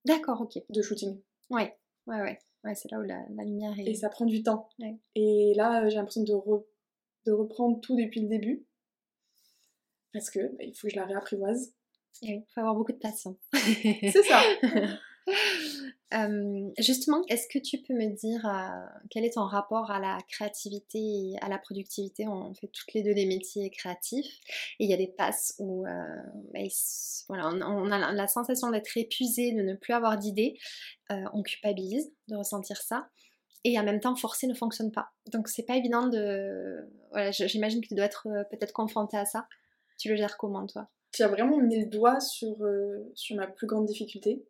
D'accord, ok. De shooting. Ouais, ouais, ouais. ouais c'est là où la, lumière est... Et ça prend du temps. Et là, euh, j'ai l'impression de, de reprendre tout depuis le début. Parce que bah, il faut que je la réapprivoise. Et oui, il faut avoir beaucoup de patience. c'est ça. justement, est-ce que tu peux me dire euh, quel est ton rapport à la créativité et à la productivité? On fait toutes les deux des métiers créatifs et il y a des passes où euh, bah, voilà, on, a la sensation d'être épuisé, de ne plus avoir d'idées. Euh, on culpabilise de ressentir ça. Et en même temps, forcer ne fonctionne pas. Donc c'est pas évident de... Voilà, j'imagine que tu dois être peut-être confronté à ça. Tu le gères comment toi? Tu as vraiment mis le doigt sur, sur ma plus grande difficulté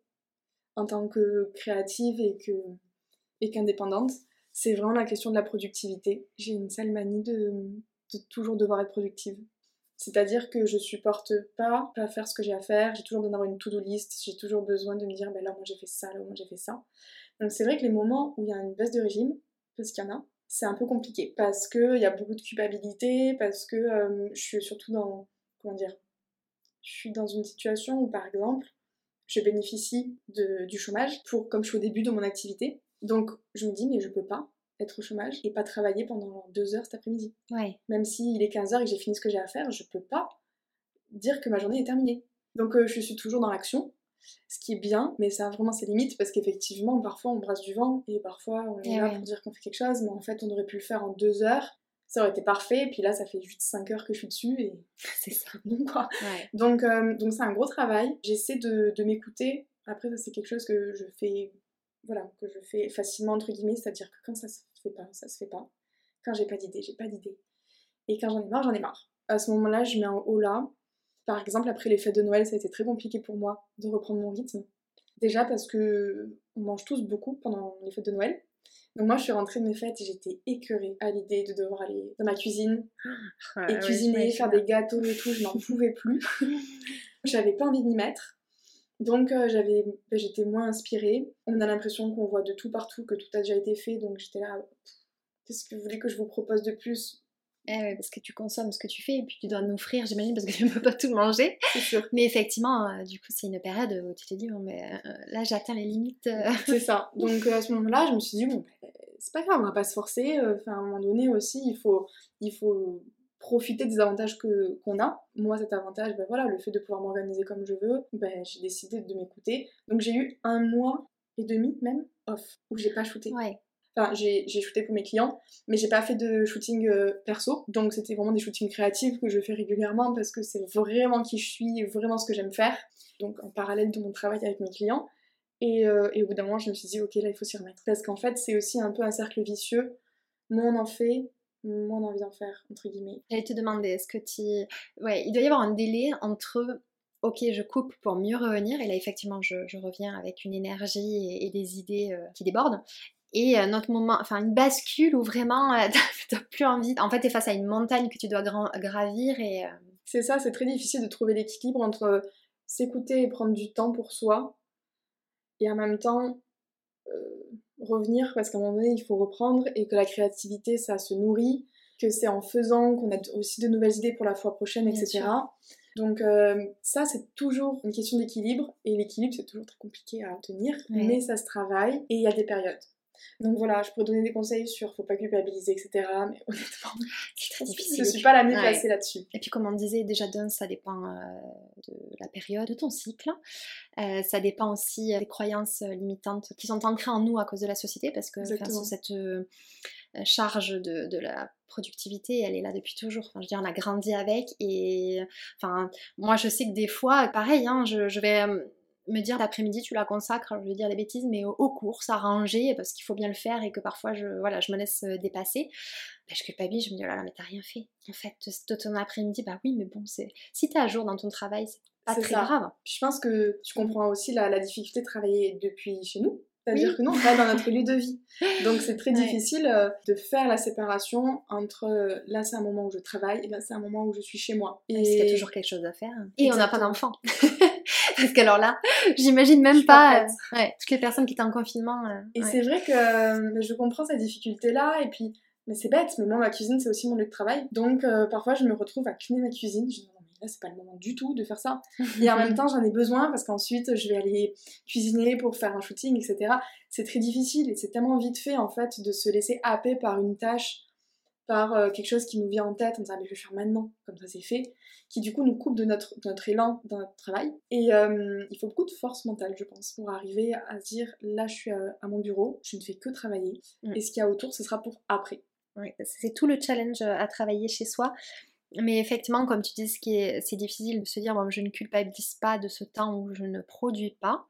en tant que créative et qu'indépendante, c'est vraiment la question de la productivité. J'ai une sale manie de, toujours devoir être productive. C'est-à-dire que je supporte pas pas faire ce que j'ai à faire, j'ai toujours besoin d'avoir une to-do list, j'ai toujours besoin de me dire ben là moi j'ai fait ça, là moi j'ai fait ça. Donc c'est vrai que les moments où il y a une baisse de régime, parce qu'il y en a, c'est un peu compliqué parce qu'il y a beaucoup de culpabilité, parce que euh, je suis surtout dans comment dire, je suis dans une situation où par exemple je bénéficie de, du chômage pour, comme je suis au début de mon activité. Donc je me dis, mais je peux pas être au chômage et pas travailler pendant deux heures cet après-midi. Ouais. Même s'il est 15 heures et que j'ai fini ce que j'ai à faire, je peux pas dire que ma journée est terminée. Donc euh, je suis toujours dans l'action, ce qui est bien, mais ça a vraiment ses limites parce qu'effectivement, parfois on brasse du vent et parfois on est là pour dire qu'on fait quelque chose, mais en fait on aurait pu le faire en deux heures ça aurait été parfait. Et puis là, ça fait juste 5 heures que je suis dessus et c'est ça. quoi. Donc, euh, donc c'est un gros travail. J'essaie de, de m'écouter. Après, c'est quelque chose que je fais, voilà, que je fais facilement, entre guillemets. C'est-à-dire que quand ça se fait pas, ça se fait pas. Quand j'ai pas d'idée, j'ai pas d'idée. Et quand j'en ai marre, j'en ai marre. À ce moment-là, je mets un haut là. Par exemple, après les fêtes de Noël, ça a été très compliqué pour moi de reprendre mon rythme. Déjà parce que on mange tous beaucoup pendant les fêtes de Noël. Donc moi, je suis rentrée de mes fêtes et j'étais écœurée à l'idée de devoir aller dans ma cuisine ah, et cuisiner, faire des gâteaux et tout. Je n'en pouvais plus. J'avais pas envie de m'y mettre. Donc euh, j'avais, ben, j'étais moins inspirée. On a l'impression qu'on voit de tout partout, que tout a déjà été fait. Donc j'étais là, qu'est-ce que vous voulez que je vous propose de plus? Eh parce que tu consommes ce que tu fais et puis tu dois nous offrir, j'imagine, parce que tu ne peux pas tout manger. Sûr. Mais effectivement, euh, du coup, c'est une période où tu te dis, bon, mais euh, là, j'atteins les limites. Euh. C'est ça. Donc à ce moment-là, je me suis dit, bon, ben, c'est pas grave, on va pas se forcer. Enfin, à un moment donné aussi, il faut, il faut profiter des avantages que qu'on a. Moi, cet avantage, ben voilà, le fait de pouvoir m'organiser comme je veux, ben, j'ai décidé de m'écouter. Donc j'ai eu un mois et demi même off, où j'ai pas shooté. Ouais J'ai shooté pour mes clients, mais j'ai pas fait de shooting euh, perso. Donc, c'était vraiment des shootings créatifs que je fais régulièrement parce que c'est vraiment qui je suis, vraiment ce que j'aime faire. Donc, en parallèle de mon travail avec mes clients. Et, euh, et au bout d'un moment, je me suis dit, ok, là, il faut s'y remettre. Parce qu'en fait, c'est aussi un peu un cercle vicieux. Moins on en fait, moins on a envie d'en faire, entre guillemets. J'allais te demander, est-ce que tu. Ouais, il doit y avoir un délai entre ok, je coupe pour mieux revenir, et là effectivement je, reviens avec une énergie et, des idées euh, qui débordent. Et un autre moment, enfin une bascule où vraiment euh, t'as plus envie. En fait, t'es face à une montagne que tu dois gravir et. Euh, c'est ça, c'est très difficile de trouver l'équilibre entre s'écouter et prendre du temps pour soi, et en même temps revenir parce qu'à un moment donné il faut reprendre et que la créativité ça se nourrit, que c'est en faisant qu'on a aussi de nouvelles idées pour la fois prochaine, etc. Donc euh, ça, c'est toujours une question d'équilibre, et l'équilibre, c'est toujours très compliqué à tenir, mais ça se travaille, et il y a des périodes. Donc voilà, je pourrais donner des conseils sur faut pas culpabiliser, etc. Mais honnêtement, c'est très difficile. Je suis pas la mieux placée là-dessus. Et puis comme on disait déjà d'un, ça dépend euh, de la période de ton cycle. Euh, ça dépend aussi des croyances limitantes qui sont ancrées en nous à cause de la société, parce que cette charge de, la productivité, elle est là depuis toujours. Enfin, je veux dire, on a grandi avec et enfin, moi je sais que des fois, pareil, hein, je, vais euh, me dire l'après-midi tu la consacres, je vais dire des bêtises, mais aux courses, à ranger, parce qu'il faut bien le faire et que parfois je, voilà, je me laisse euh, dépasser. Ben, je culpabilise, je me dis oh là là, mais t'as rien fait. En fait, de ton après-midi, bah oui, mais bon, c'est si t'es à jour dans ton travail, c'est pas très grave. Je pense que tu comprends aussi la, la difficulté de travailler depuis chez nous. C'est-à-dire que nous, on dans notre lieu de vie. Donc c'est très difficile euh, de faire la séparation entre euh, là c'est un moment où je travaille et là c'est un moment où je suis chez moi. Et il y a toujours quelque chose à faire. Et on n'a pas d'enfant. Parce qu'alors là, j'imagine même pas, euh, toutes les personnes qui étaient en confinement. et c'est vrai que je comprends cette difficulté-là. Et puis, mais c'est bête, mais moi ma cuisine c'est aussi mon lieu de travail. Donc parfois je me retrouve à cliner ma cuisine. Je là c'est pas le moment du tout de faire ça. Et en même temps j'en ai besoin parce qu'ensuite je vais aller cuisiner pour faire un shooting, etc. C'est très difficile et c'est tellement vite fait en fait de se laisser happer par une tâche, par euh, quelque chose qui nous vient en tête, on se dit ah, je vais faire maintenant, comme ça c'est fait, qui du coup nous coupe de notre, notre élan dans notre travail. Et euh, il faut beaucoup de force mentale je pense pour arriver à se dire là je suis à, mon bureau, je ne fais que travailler mm. et ce qu'il y a autour ce sera pour après. c'est tout le challenge à travailler chez soi. Mais effectivement, comme tu dis, c'est difficile de se dire, bon, je ne culpabilise pas de ce temps où je ne produis pas.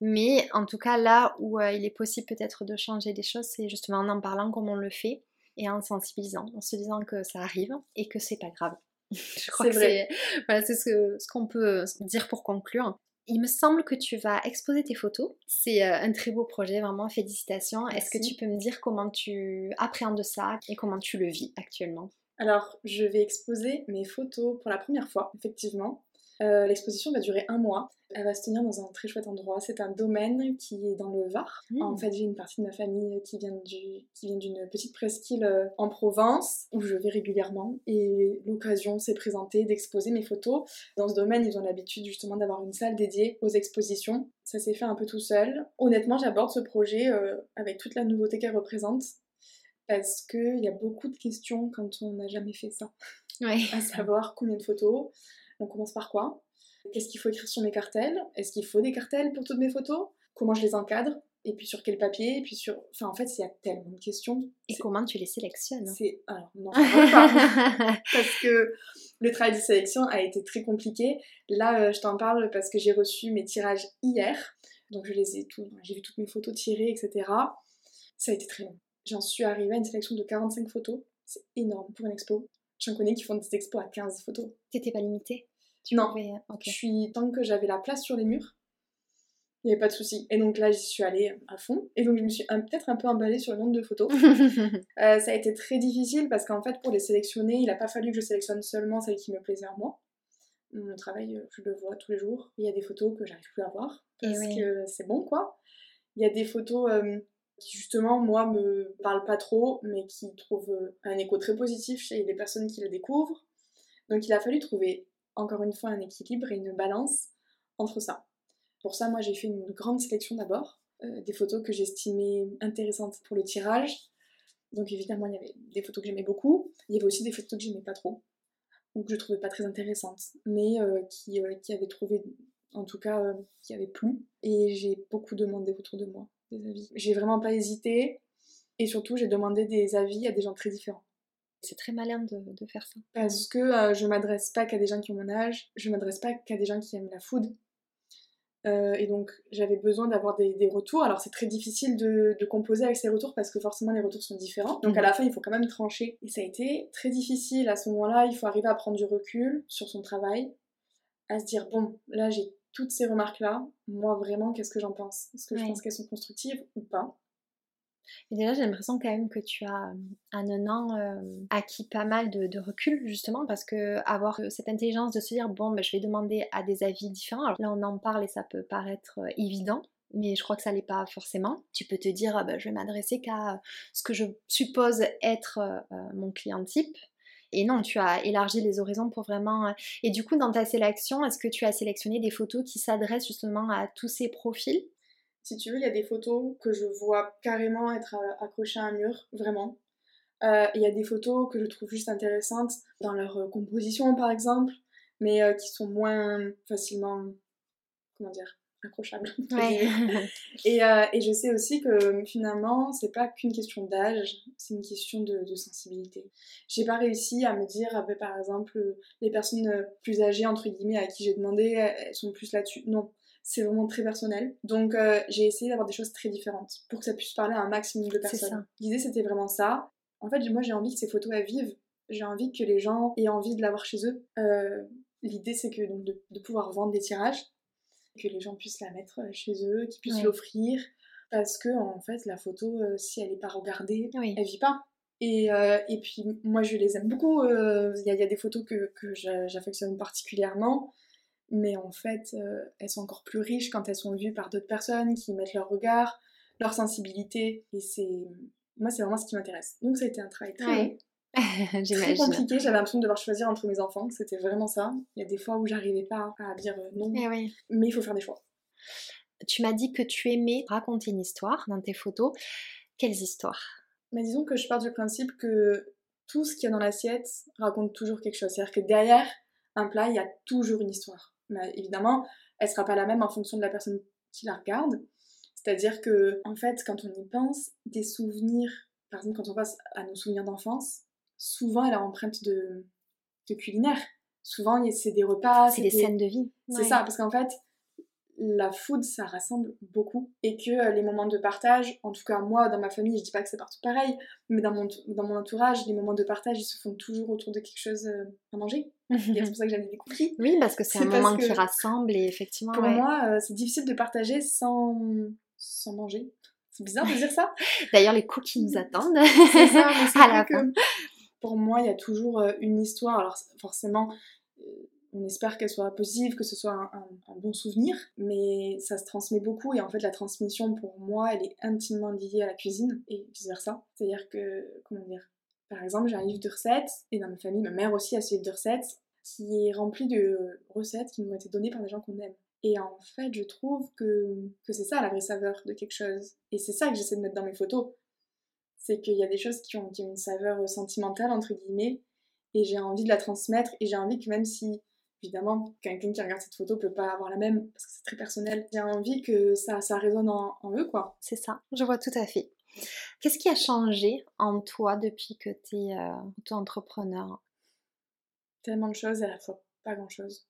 Mais en tout cas, là où euh, il est possible peut-être de changer des choses, c'est justement en en parlant comme on le fait et en sensibilisant, en se disant que ça arrive et que c'est pas grave. Je crois que c'est voilà, ce, ce qu'on peut dire pour conclure. Il me semble que tu vas exposer tes photos. C'est euh, un très beau projet, vraiment, félicitations. Est-ce que tu peux me dire comment tu appréhendes ça et comment tu le vis actuellement? Alors, je vais exposer mes photos pour la première fois, effectivement. Euh, l'exposition va durer un mois. Elle va se tenir dans un très chouette endroit. C'est un domaine qui est dans le Var. Mmh. En fait, j'ai une partie de ma famille qui vient d'une petite presqu'île euh, en Provence où je vais régulièrement. Et l'occasion s'est présentée d'exposer mes photos. Dans ce domaine, ils ont l'habitude justement d'avoir une salle dédiée aux expositions. Ça s'est fait un peu tout seul. Honnêtement, j'aborde ce projet euh, avec toute la nouveauté qu'elle représente parce qu'il y a beaucoup de questions quand on n'a jamais fait ça. À savoir combien de photos, on commence par quoi, qu'est-ce qu'il faut écrire sur mes cartels, est-ce qu'il faut des cartels pour toutes mes photos, comment je les encadre, et puis sur quel papier, et puis sur... Enfin, en fait, il y a tellement de questions. Et comment tu les sélectionnes? C'est... Alors, non, pas. parce que le travail de sélection a été très compliqué. Là, euh, je t'en parle parce que j'ai reçu mes tirages hier. Donc, je les ai tous... J'ai vu toutes mes photos tirées, etc. Ça a été très long. J'en suis arrivée à une sélection de 45 photos. C'est énorme pour une expo. J'en connais qui font des expos à 15 photos. T'étais pas limitée? Non. Je suis, tant que j'avais la place sur les murs, il n'y avait pas de souci. Et donc là, j'y suis allée à fond. Et donc, je me suis peut-être un peu emballée sur le nombre de photos. Euh, ça a été très difficile parce qu'en fait, pour les sélectionner, il n'a pas fallu que je sélectionne seulement celles qui me plaisaient à moi. Mon travail, euh, je le vois tous les jours. Il y a des photos que j'arrive plus à voir parce que c'est bon, quoi. Il y a des photos euh, qui justement moi me parlent pas trop mais qui trouvent un écho très positif chez les personnes qui la découvrent. Donc il a fallu trouver encore une fois un équilibre et une balance entre ça. Pour ça moi j'ai fait une grande sélection d'abord, euh, des photos que j'estimais intéressantes pour le tirage. Donc évidemment il y avait des photos que j'aimais beaucoup, il y avait aussi des photos que j'aimais pas trop ou que je trouvais pas très intéressantes, mais euh, euh, qui avaient trouvé en tout cas qui avaient plu et j'ai beaucoup demandé autour de moi des avis. J'ai vraiment pas hésité. Et surtout, j'ai demandé des avis à des gens très différents. C'est très malin de, faire ça. Parce que euh, je m'adresse pas qu'à des gens qui ont mon âge, je m'adresse pas qu'à des gens qui aiment la food. Euh, et donc j'avais besoin d'avoir des, retours. Alors c'est très difficile de, composer avec ces retours parce que forcément les retours sont différents. Donc à mhm. la fin il faut quand même trancher. Et ça a été très difficile à ce moment-là. Il faut arriver à prendre du recul sur son travail, à se dire bon là j'ai toutes ces remarques-là. Moi vraiment qu'est-ce que j'en pense? Est-ce que je pense qu'elles sont constructives ou pas? Et déjà, j'ai l'impression quand même que tu as, en un an, euh, acquis pas mal de, recul, justement, parce que avoir cette intelligence de se dire, bon, ben, je vais demander à des avis différents. Là, on en parle et ça peut paraître euh, évident, mais je crois que ça l'est pas forcément. Tu peux te dire, ah ben, je vais m'adresser qu'à ce que je suppose être euh, mon client type. Et non, tu as élargi les horizons pour vraiment... Et du coup, dans ta sélection, est-ce que tu as sélectionné des photos qui s'adressent justement à tous ces profils? Si tu veux, il y a des photos que je vois carrément être euh, accrochées à un mur, vraiment. Euh, il y a des photos que je trouve juste intéressantes dans leur euh, composition, par exemple, mais qui sont moins facilement, comment dire, accrochables. et, et, je sais aussi que finalement, c'est pas qu'une question d'âge, c'est une question de, de sensibilité. J'ai pas réussi à me dire, ah ben, par exemple, les personnes plus âgées, entre guillemets, à qui j'ai demandé, elles sont plus là-dessus. Non c'est vraiment très personnel. Donc euh, j'ai essayé d'avoir des choses très différentes pour que ça puisse parler à un maximum de personnes. L'idée c'était vraiment ça. En fait, moi j'ai envie que ces photos elles vivent. J'ai envie que les gens aient envie de l'avoir chez eux. Euh, l'idée c'est que donc de, pouvoir vendre des tirages, que les gens puissent la mettre euh, chez eux, qu'ils puissent l'offrir, parce que en fait la photo, si elle n'est pas regardée, elle vit pas. Et, et, puis moi je les aime beaucoup. Il y, a des photos que, que j'affectionne particulièrement mais en fait, euh, elles sont encore plus riches quand elles sont vues par d'autres personnes qui mettent leur regard, leur sensibilité. Et c'est. Moi, c'est vraiment ce qui m'intéresse. Donc, ça a été un travail très, très compliqué. J'avais l'impression de devoir choisir entre mes enfants. C'était vraiment ça. Il y a des fois où j'arrivais pas à dire euh, non. Eh mais il faut faire des choix. Tu m'as dit que tu aimais raconter une histoire dans tes photos. Quelles histoires? Mais Disons que je pars du principe que tout ce qu'il y a dans l'assiette raconte toujours quelque chose. C'est-à-dire que derrière un plat, il y a toujours une histoire mais évidemment, elle sera pas la même en fonction de la personne qui la regarde. C'est-à-dire que, en fait, quand on y pense, des souvenirs, par exemple, quand on passe à nos souvenirs d'enfance, souvent elle a empreinte de, de culinaire. Souvent, c'est des repas. C'est des, scènes de vie. C'est ça, parce qu'en fait, la food, ça rassemble beaucoup et que euh, les moments de partage, en tout cas moi, dans ma famille, je dis pas que c'est partout pareil, mais dans mon, dans mon entourage, les moments de partage, ils se font toujours autour de quelque chose euh, à manger. C'est pour ça que j'aime des cookies. Oui, parce que c'est un moment qui rassemble et effectivement. Pour moi, euh, c'est difficile de partager sans, sans manger. C'est bizarre de dire ça. D'ailleurs, les cookies nous attendent. c'est ça, mais à la que pour moi, il y a toujours une histoire. Alors forcément, on espère qu'elle soit positive, que ce soit un, bon souvenir, mais ça se transmet beaucoup et en fait la transmission pour moi elle est intimement liée à la cuisine et vice versa. C'est-à-dire que, comment dire, par exemple j'ai un livre de recettes et dans ma famille, ma mère aussi a ce livre de recettes qui est rempli de recettes qui nous ont été données par des gens qu'on aime. Et en fait je trouve que, que c'est ça la vraie saveur de quelque chose. Et c'est ça que j'essaie de mettre dans mes photos. C'est qu'il y a des choses qui ont, qui ont une saveur sentimentale entre guillemets et j'ai envie de la transmettre et j'ai envie que même si Évidemment, quelqu'un qui regarde cette photo peut pas avoir la même parce que c'est très personnel. J'ai envie que ça, ça résonne en, eux, quoi. C'est ça, je vois tout à fait. Qu'est-ce qui a changé en toi depuis que tu es euh, auto-entrepreneur? Tellement de choses et à la fois pas grand-chose.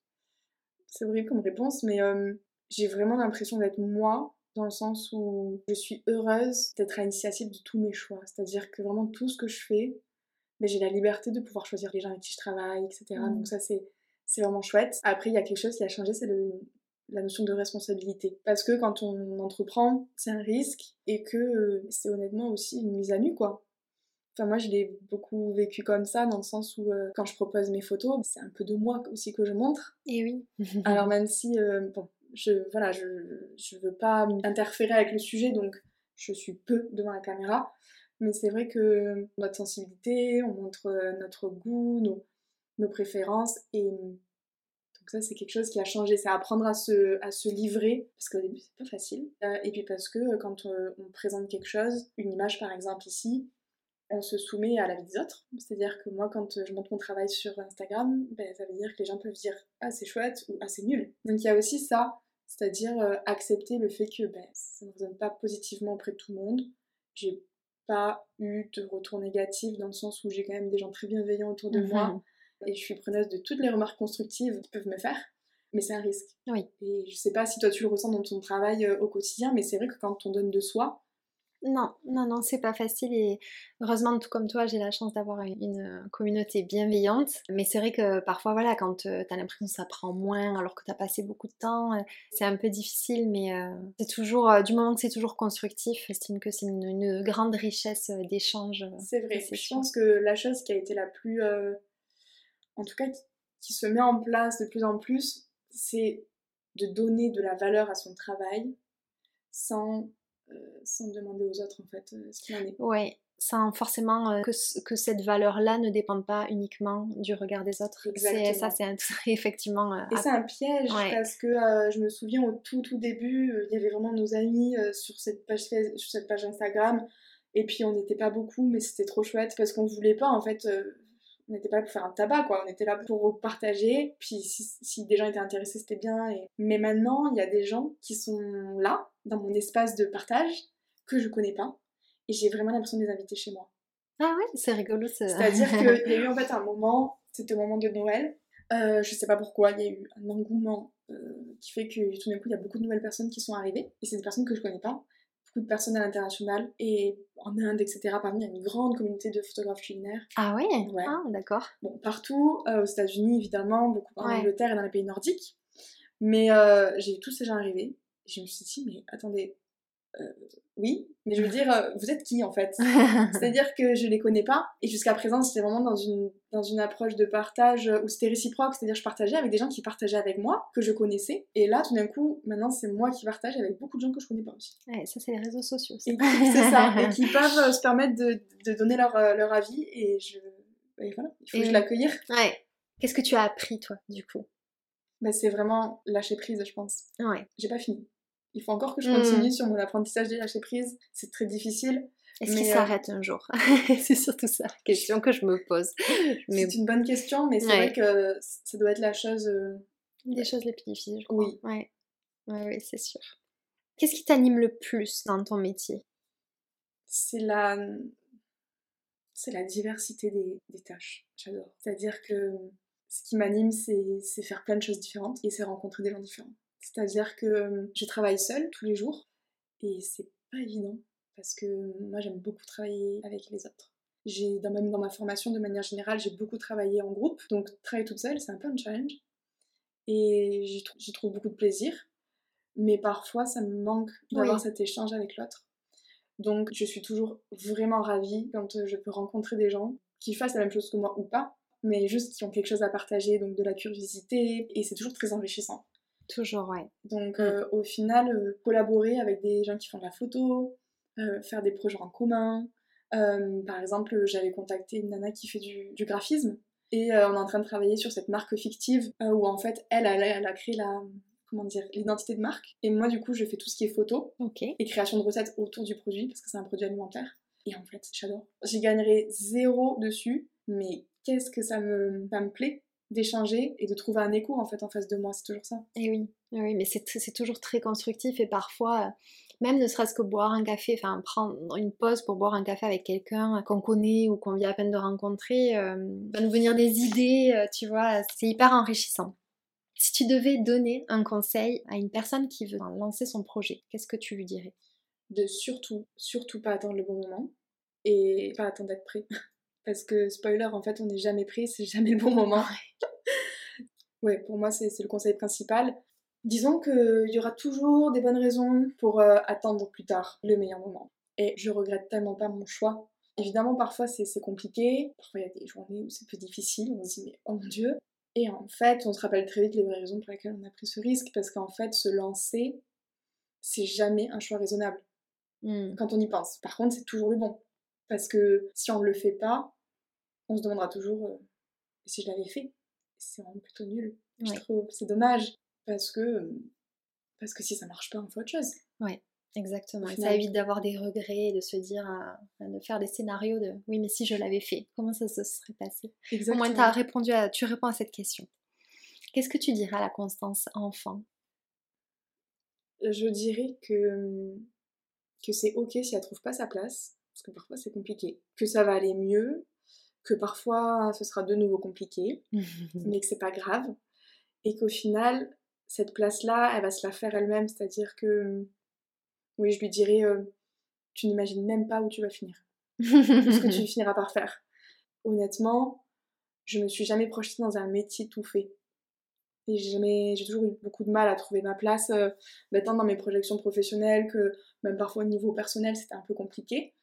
C'est horrible comme réponse, mais euh, j'ai vraiment l'impression d'être moi dans le sens où je suis heureuse d'être à l'initiative de tous mes choix. C'est-à-dire que vraiment tout ce que je fais, mais j'ai la liberté de pouvoir choisir les gens avec qui je travaille, etc. Mmh. Donc ça, c'est c'est vraiment chouette. Après, il y a quelque chose qui a changé, c'est la notion de responsabilité. Parce que quand on entreprend, c'est un risque et que euh, c'est honnêtement aussi une mise à nu, quoi. Enfin, moi, je l'ai beaucoup vécu comme ça, dans le sens où euh, quand je propose mes photos, c'est un peu de moi aussi que je montre. Et oui. Alors, même si, euh, bon, je, voilà, je, je veux pas interférer avec le sujet, donc je suis peu devant la caméra. Mais c'est vrai que notre sensibilité, on montre notre goût, nos, nos préférences et donc ça c'est quelque chose qui a changé, c'est apprendre à se, à se livrer parce qu'au début c'est pas facile euh, et puis parce que euh, quand euh, on présente quelque chose, une image par exemple ici, on se soumet à la vie des autres. C'est-à-dire que moi, quand je montre mon travail sur Instagram, ben, ça veut dire que les gens peuvent dire ah c'est chouette ou ah c'est nul. Donc il y a aussi ça, c'est-à-dire accepter le fait que ben, ça ne résonne pas positivement auprès de tout le monde. J'ai pas eu de retour négatif dans le sens où j'ai quand même des gens très bienveillants autour de moi Mhm. Et je suis preneuse de toutes les remarques constructives qu'ils peuvent me faire. Mais c'est un risque. Oui. Et je sais pas si toi tu le ressens dans ton travail euh, au quotidien, mais c'est vrai que quand on donne de soi, Non, non, non, c'est pas facile et heureusement, tout comme toi, j'ai la chance d'avoir une, communauté bienveillante. Mais c'est vrai que parfois, voilà, quand tu as l'impression que ça prend moins alors que tu as passé beaucoup de temps, euh, c'est un peu difficile, mais euh, c'est toujours, euh, du moment que c'est toujours constructif, j'estime que c'est une, une grande richesse euh, d'échange. c'est vrai. Je pense que la chose qui a été la plus. euh, en tout cas, qui, qui se met en place de plus en plus, c'est de donner de la valeur à son travail sans, euh, sans demander aux autres en fait euh, ce qu'il en est. Ouais, sans forcément euh, que, que cette valeur-là ne dépende pas uniquement du regard des autres. Exactement. ça, c'est un- effectivement. Et c'est un piège Ouais. parce que je me souviens au tout tout début, il y avait vraiment nos amis sur, cette page, sur cette page Instagram et puis on n'était pas beaucoup mais c'était trop chouette parce qu'on voulait pas en fait, on n'était pas là pour faire un tabac quoi, on était là pour partager puis si, si des gens étaient intéressés c'était bien. Et... Mais maintenant il y a des gens qui sont là dans mon espace de partage que je connais pas et j'ai vraiment l'impression de les inviter chez moi. Ah ouais, c'est rigolo. ce- C'est-à-dire qu'il y a eu en fait un moment, c'était au moment de Noël, euh, je sais pas pourquoi, il y a eu un engouement euh, qui fait que tout d'un coup il y a beaucoup de nouvelles personnes qui sont arrivées, et c'est des personnes que je connais pas, beaucoup de personnes à l'international, et en Inde, etc. Parmi, il y a une grande communauté de photographes culinaires. Ah ouais, Ouais. Ah, d'accord. Bon, partout, euh, aux États-Unis évidemment, beaucoup en Ouais. Angleterre et dans les pays nordiques, mais euh, j'ai tous ces gens arriver, et je me suis dit, mais attendez, oui, mais je veux dire, euh, vous êtes qui en fait? C'est-à-dire que je les connais pas, et jusqu'à présent, c'était vraiment dans une, dans une approche de partage où c'était réciproque, c'est-à-dire je partageais avec des gens qui partageaient avec moi, que je connaissais, et là, tout d'un coup, maintenant, c'est moi qui partage avec beaucoup de gens que je connais pas aussi. Ouais, ça, c'est les réseaux sociaux. c'est ça, et qui peuvent euh, se permettre de, de donner leur, euh, leur avis, et je... Et voilà, il faut que je Et- l'accueillir. Ouais. Qu'est-ce que tu as appris, toi, du coup? Bah, c'est vraiment lâcher prise, je pense. Ouais. J'ai pas fini. Il faut encore que je Mm. continue sur mon apprentissage de lâcher prise. C'est très difficile. Est-ce qu'il euh, s'arrête un jour? C'est surtout ça, la question que je me pose. Mais C'est une bonne question, mais c'est Ouais. vrai que ça doit être la chose. euh, des choses les plus difficiles, je crois. Oui. Ouais, ouais, ouais, c'est sûr. Qu'est-ce qui t'anime le plus dans ton métier? C'est la c'est la diversité des, des tâches. J'adore. C'est-à-dire que ce qui m'anime, c'est faire plein de choses différentes et c'est rencontrer des gens différents. C'est-à-dire que je travaille seule tous les jours et c'est pas évident parce que moi j'aime beaucoup travailler avec les autres. J'ai dans- même dans ma formation de manière générale, j'ai beaucoup travaillé en groupe, donc travailler toute seule, c'est un peu un challenge et j'y trou- j'y trouve beaucoup de plaisir. Mais parfois, ça me manque d'avoir Oui. cet échange avec l'autre. Donc, je suis toujours vraiment ravie quand je peux rencontrer des gens qui fassent la même chose que moi ou pas, mais juste qui ont quelque chose à partager, donc de la curiosité, et c'est toujours très enrichissant. Toujours, ouais. Donc, Mm. euh, au final, euh, collaborer avec des gens qui font de la photo, euh, faire des projets en commun. Par exemple, j'avais contacté une nana qui fait du, du graphisme, et on est en train de travailler sur cette marque fictive où en fait, elle, elle, a- elle a créé la comment dire l'identité de marque et moi du coup je fais tout ce qui est photo et création de recettes autour du produit parce que c'est un produit alimentaire. Et en fait, j'adore. J'y gagnerai zéro dessus, mais qu'est-ce que ça me, ça me plaît? D'échanger et de trouver un écho en fait en face de moi, c'est toujours ça. Et oui, eh oui, mais c'est toujours très constructif et parfois, euh, même ne serait-ce que boire un café, enfin prendre une pause pour boire un café avec quelqu'un qu'on connaît ou qu'on vient à peine de rencontrer, euh, va nous venir des idées, euh, tu vois, c'est hyper enrichissant. Si tu devais donner un conseil à une personne qui veut lancer son projet, qu'est-ce que tu lui dirais? De surtout, surtout pas attendre le bon moment et pas attendre d'être prêt. Parce que spoiler, en fait, on n'est jamais prêt, c'est jamais le bon moment. ouais, pour moi, c'est le conseil principal. Disons qu'il y aura toujours des bonnes raisons pour euh, attendre plus tard le meilleur moment. Et je regrette tellement pas mon choix. Évidemment, parfois c'est c'est compliqué, parfois il y a des journées où c'est plus difficile, on se dit mais oh mon dieu. Et en fait, on se rappelle très vite les vraies raisons pour lesquelles on a pris ce risque, parce qu'en fait, se lancer, c'est jamais un choix raisonnable Hmm, quand on y pense. Par contre, c'est toujours le bon. Parce que si on ne le fait pas, on se demandera toujours euh, si je l'avais fait. C'est vraiment plutôt nul. Je Ouais. trouve c'est dommage. Parce que, euh, parce que si ça marche pas, on fait autre chose. Exactement. Au Et ça évite d'avoir des regrets et de se dire, euh, de faire des scénarios de oui, mais si je l'avais fait, comment ça se serait passé? Au Exactement. moins, t'as répondu à, tu réponds à cette question. Qu'est-ce que tu dirais à la Constance enfant? Je dirais que, que c'est ok si elle trouve pas sa place. Parce que parfois c'est compliqué, que ça va aller mieux, que parfois ce sera de nouveau compliqué, mais que c'est pas grave, et qu'au final, cette place-là, elle va se la faire elle-même, c'est-à-dire que, oui, je lui dirai, euh, tu n'imagines même pas où tu vas finir, ce que tu finiras par faire. Honnêtement, je me suis jamais projetée dans un métier tout fait. Et j'ai j'ai toujours eu beaucoup de mal à trouver ma place, euh, bah, tant dans mes projections professionnelles que même parfois au niveau personnel, c'était un peu compliqué.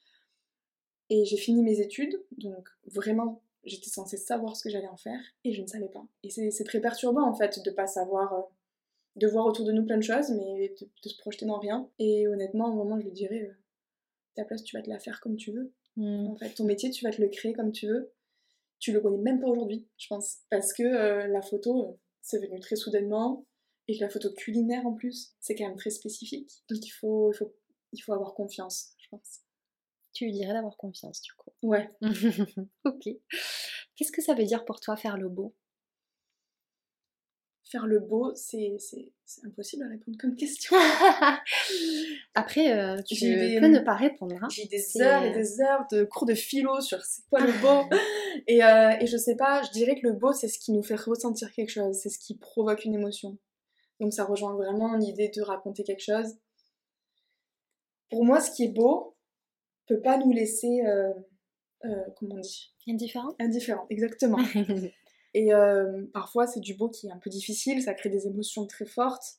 Et j'ai fini mes études, donc vraiment, j'étais censée savoir ce que j'allais en faire, et je ne savais pas. Et c'est très perturbant en fait de pas savoir, euh, de voir autour de nous plein de choses, mais de, se projeter dans rien. Et honnêtement, au moment, je lui dirais, euh, ta place, tu vas te la faire comme tu veux. Mmh. En fait, ton métier, tu vas te le créer comme tu veux. Tu le connais même pas aujourd'hui, je pense, parce que la photo c'est venu très soudainement. Et que la photo culinaire en plus, c'est quand même très spécifique. Donc il faut, il faut, il faut avoir confiance, je pense. Tu lui dirais d'avoir confiance du coup. Ouais. ok. Qu'est-ce que ça veut dire pour toi faire le beau? Faire le beau, c'est impossible à répondre comme question. Après, euh, tu peux ne pas répondre. Hein. J'ai des heures et des heures de cours de philo sur c'est quoi le beau. et, euh, et je sais pas, je dirais que le beau, c'est ce qui nous fait ressentir quelque chose, c'est ce qui provoque une émotion. Donc ça rejoint vraiment l'idée de raconter quelque chose. Pour moi, ce qui est beau peut pas nous laisser, euh, euh comment on dit? Indifférent? Indifférent, exactement. Et euh, parfois, c'est du beau qui est un peu difficile, ça crée des émotions très fortes.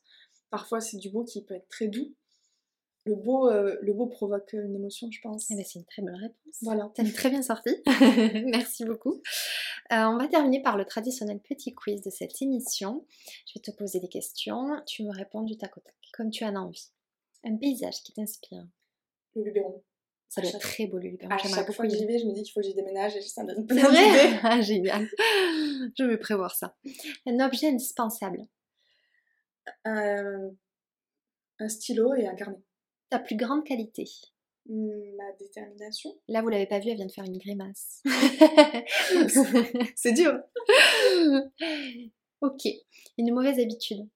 Parfois, c'est du beau qui peut être très doux. Le beau, euh, le beau provoque une émotion, je pense. Eh ben, c'est une très bonne réponse. Voilà. T'as très bien sorti. Merci beaucoup. Euh, on va terminer par le traditionnel petit quiz de cette émission. Je vais te poser des questions. Tu me réponds du tac au tac, comme tu en as envie. Un paysage qui t'inspire. Le Luberon. Ça doit être très beau, le À chaque fois que j'y vais, je me dis qu'il faut que j'y déménage et ça me donne plein d'idées. ah, génial. Je vais prévoir ça. Un objet indispensable. un stylo et un carnet. Ta plus grande qualité. Ma détermination. Là, vous l'avez pas vu, elle vient de faire une grimace. C'est dur. ok. Une mauvaise habitude.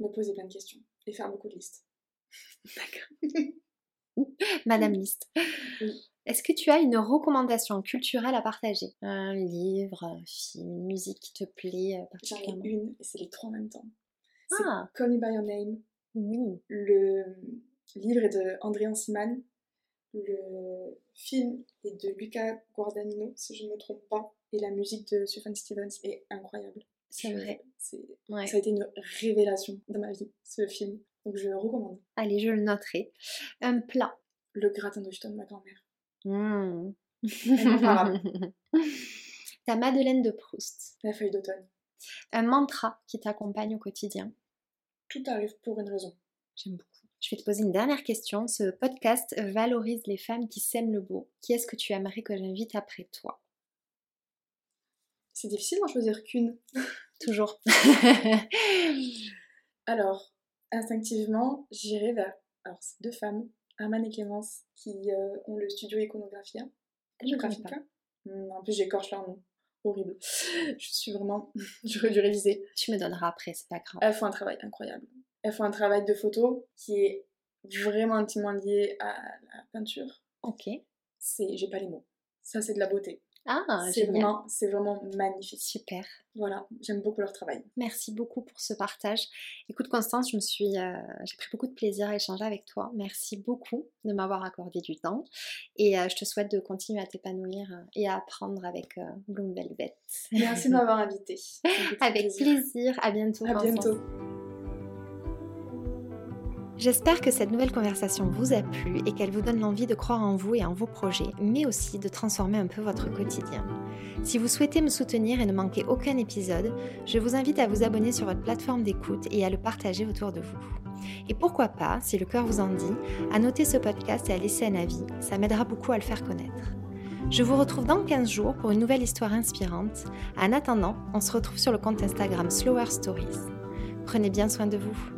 Me poser plein de questions et faire beaucoup de listes. D'accord. Madame Liste. Est-ce que tu as une recommandation culturelle à partager? Un livre, un film, une musique qui te plaît euh, particulièrement J'en ai une, et c'est les trois en même temps. Ah. Call Me By Your Name. Oui. Le livre est de André Anciman. Le film est de Luca Guadagnino, si je ne me trompe pas. Et la musique de Sufjan Stevens est incroyable. C'est vrai. Ça a été une révélation dans ma vie, ce film. Donc je le recommande. Allez, je le noterai. Un plat. Le gratin de de ma grand-mère. Mmh. Ta Madeleine de Proust. La feuille d'automne. Un mantra qui t'accompagne au quotidien. Tout arrive pour une raison. J'aime beaucoup. Je vais te poser une dernière question. Ce podcast valorise les femmes qui s'aiment le beau. Qui est-ce que tu aimerais que j'invite après toi? C'est difficile d'en choisir qu'une. Toujours. Alors, instinctivement, j'irai vers alors, deux femmes, Armane et Clémence, qui euh, ont le studio Iconographia. Iconographica. Hmm, en plus, j'écorche leur nom. Horrible. Je suis vraiment. J'aurais dû réviser. Tu me donneras après, c'est pas grave. Elles font un travail incroyable. Elles font un travail de photo qui est vraiment intimement lié à la peinture. Ok. C'est, j'ai pas les mots. Ça, c'est de la beauté. Ah, c'est vraiment, c'est vraiment magnifique. Super. Voilà, j'aime beaucoup leur travail. Merci beaucoup pour ce partage. Écoute Constance, je me suis, euh, j'ai pris beaucoup de plaisir à échanger avec toi. Merci beaucoup de m'avoir accordé du temps et euh, je te souhaite de continuer à t'épanouir euh, et à apprendre avec Bloom Velvet. Merci de m'avoir invité. Avec plaisir. À bientôt. À bientôt. J'espère que cette nouvelle conversation vous a plu et qu'elle vous donne l'envie de croire en vous et en vos projets, mais aussi de transformer un peu votre quotidien. Si vous souhaitez me soutenir et ne manquer aucun épisode, je vous invite à vous abonner sur votre plateforme d'écoute et à le partager autour de vous. Et pourquoi pas, si le cœur vous en dit, à noter ce podcast et à laisser un avis, ça m'aidera beaucoup à le faire connaître. Je vous retrouve dans 15 jours pour une nouvelle histoire inspirante. En attendant, on se retrouve sur le compte Instagram Slower Stories. Prenez bien soin de vous.